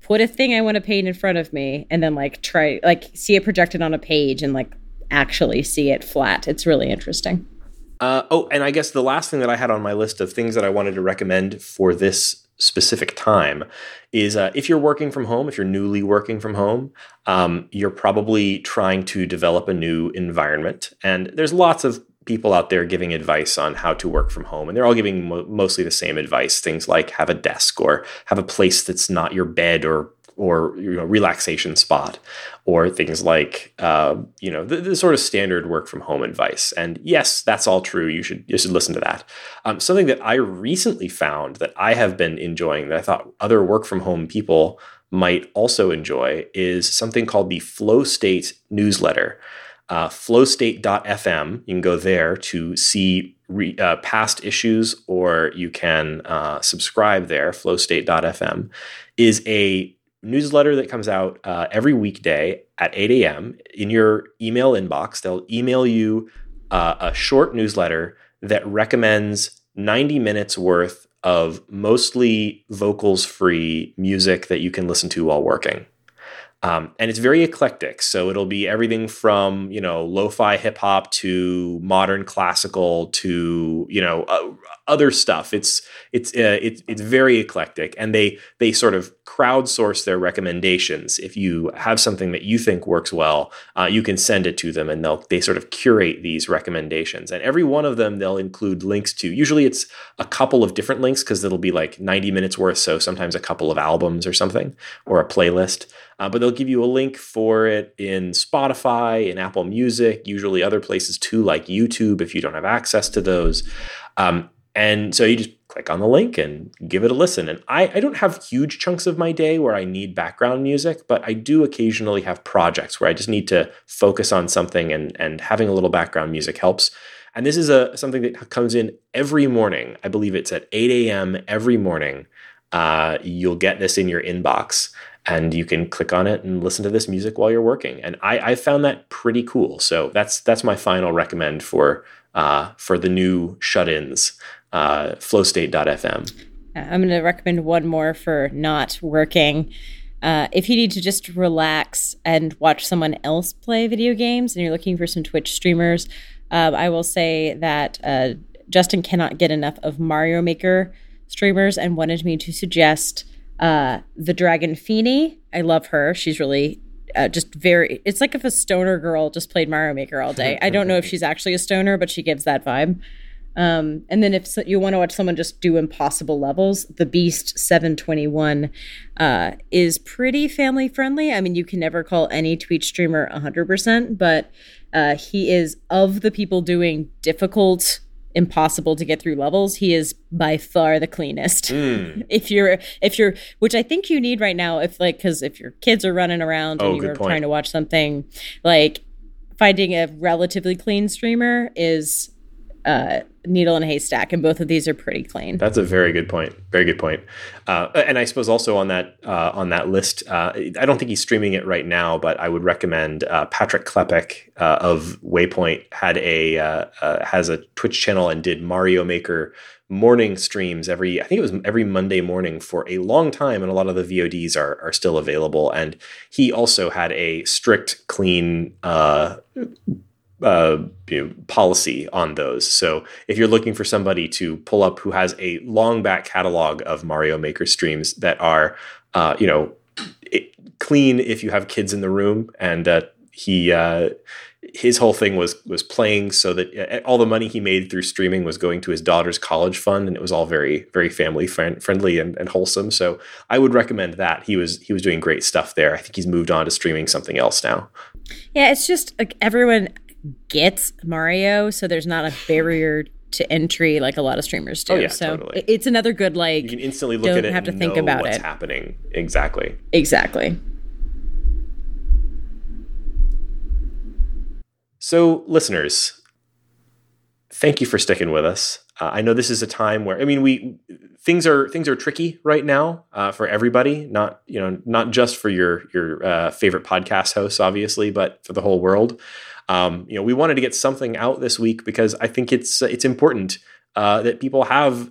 put a thing I want to paint in front of me and then like try like see it projected on a page and like actually see it flat. It's really interesting. Uh, oh, and I guess the last thing that I had on my list of things that I wanted to recommend for this specific time is uh, if you're working from home, if you're newly working from home, um, you're probably trying to develop a new environment. And there's lots of people out there giving advice on how to work from home and they're all giving mo- mostly the same advice things like have a desk or have a place that's not your bed or or you know relaxation spot or things like uh, you know the, the, sort of standard work from home advice. And yes that's all true. You should you should listen to that. Um, something that i recently found that i have been enjoying that i thought other work from home people might also enjoy is something called the flow state newsletter. Uh, flowstate.fm you can go there to see re, uh, past issues or you can uh, subscribe there flowstate.fm is a newsletter that comes out uh, every weekday at 8 a.m. in your email inbox. They'll email you uh, a short newsletter that recommends 90 minutes worth of mostly vocals free music that you can listen to while working. Um, and it's very eclectic. So it'll be everything from you know lo-fi hip hop to modern classical to you know uh, other stuff. It's it's uh, it's it's very eclectic, and they they sort of crowdsource their recommendations. If you have something that you think works well, uh, you can send it to them, and they'll they sort of curate these recommendations. And every one of them they'll include links to. Usually it's a couple of different links because it'll be like ninety minutes worth. So sometimes a couple of albums or something or a playlist. Uh, but they'll give you a link for it in Spotify, in Apple Music, usually other places too, like YouTube, if you don't have access to those. Um, and so you just click on the link and give it a listen. And I, I don't have huge chunks of my day where I need background music, but I do occasionally have projects where I just need to focus on something and, and having a little background music helps. And this is a something that comes in every morning. I believe it's at 8 a.m. every morning. Uh, you'll get this in your inbox and you can click on it and listen to this music while you're working. And I, I found that pretty cool. So that's that's my final recommend for uh, for the new shut-ins, uh, flowstate.fm. I'm going to recommend one more for not working. Uh, if you need to just relax and watch someone else play video games and you're looking for some Twitch streamers, um, I will say that uh, Justin cannot get enough of Mario Maker streamers and wanted me to suggest uh, the Dragon Feeny. I love her. She's really uh, just very. It's like if a stoner girl just played Mario Maker all day. I don't know if she's actually a stoner, but she gives that vibe. Um, and then if so, you want to watch someone just do impossible levels, the Beast 721 uh, is pretty family friendly. I mean, you can never call any Twitch streamer 100%, but uh, he is of the people doing difficult impossible to get through levels he is by far the cleanest Mm. if you're if you're which i think you need right now if like because if your kids are running around Oh, and you're trying to watch something like finding a relatively clean streamer is uh needle in a haystack and both of these are pretty clean That's a very good point. Very good point. Uh, and I suppose also on that uh, on that list, uh, I don't think he's streaming it right now, but I would recommend uh, Patrick Klepek uh, of Waypoint had a uh, has a Twitch channel and did Mario Maker morning streams every I think it was every Monday morning for a long time, and a lot of the VODs are are still available. And he also had a strict clean. Uh, uh, you know, policy on those. So if you're looking for somebody to pull up who has a long back catalog of Mario Maker streams that are, uh, you know, it, clean if you have kids in the room, and uh, he uh, his whole thing was was playing so that uh, all the money he made through streaming was going to his daughter's college fund, and it was all very very family friend, friendly and, and wholesome. So I would recommend that. He was he was doing great stuff there. I think he's moved on to streaming something else now. yeah it's just like everyone gets mario so there's not a barrier to entry like a lot of streamers do Oh, yeah, so totally. it's another good like You can instantly look Don't at it have and to think know about what's it. happening exactly. exactly So, listeners, thank you for sticking with us. Uh, I know this is a time where I mean, we things are things are tricky right now uh, for everybody. Not you know not just for your your uh, favorite podcast hosts, obviously, but for the whole world. Um, you know, we wanted to get something out this week because I think it's it's important uh, that people have.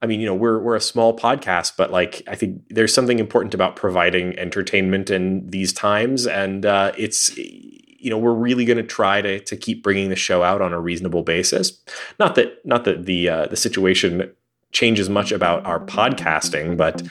I mean, you know, we're we're a small podcast, but like I think there's something important about providing entertainment in these times, and uh, it's you know we're really going to try to to keep bringing the show out on a reasonable basis. Not that not that the uh, the situation changes much about our podcasting, but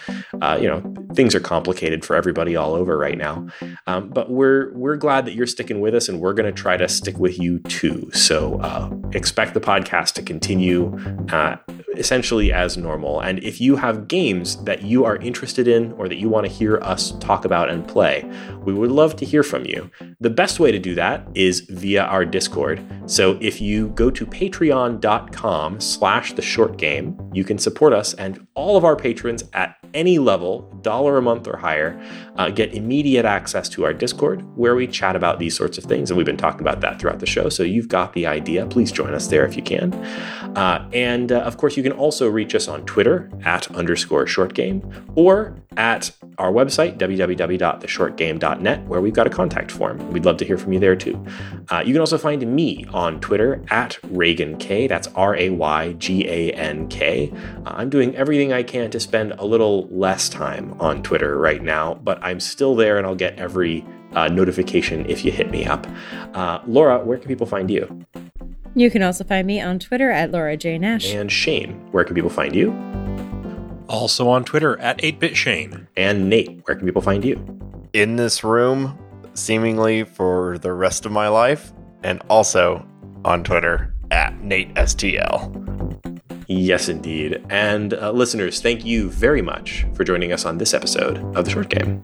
uh, you know things are complicated for everybody all over right now. Um, but we're we're glad that you're sticking with us, and we're going to try to stick with you too. So uh, expect the podcast to continue uh, essentially as normal. And if you have games that you are interested in or that you want to hear us talk about and play, we would love to hear from you. The best way to do that is via our Discord. So if you go to patreon.com slash the short game, you can support us and all of our patrons at any level, dollar a month or higher, uh, get immediate access to our Discord where we chat about these sorts of things. And we've been talking about that throughout the show. So you've got the idea. Please join us there if you can. Uh, and uh, of course, you can also reach us on Twitter at underscore short game or at our website, www.theshortgame.net, where we've got a contact form. We'd love to hear from you there too. Uh, you can also find me on Twitter at Raygan K. That's R A Y G A N K. Uh, I'm doing everything I can to spend a little less time on Twitter right now, but I'm still there and I'll get every uh, notification if you hit me up. Uh, Laura, where can people find you? You can also find me on Twitter at Laura J. Nash. And Shane, where can people find you? Also on Twitter at 8bitshane. And Nate, where can people find you? In this room, seemingly for the rest of my life, and also on Twitter at NateSTL. Yes, indeed. And uh, listeners, thank you very much for joining us on this episode of The Short Game.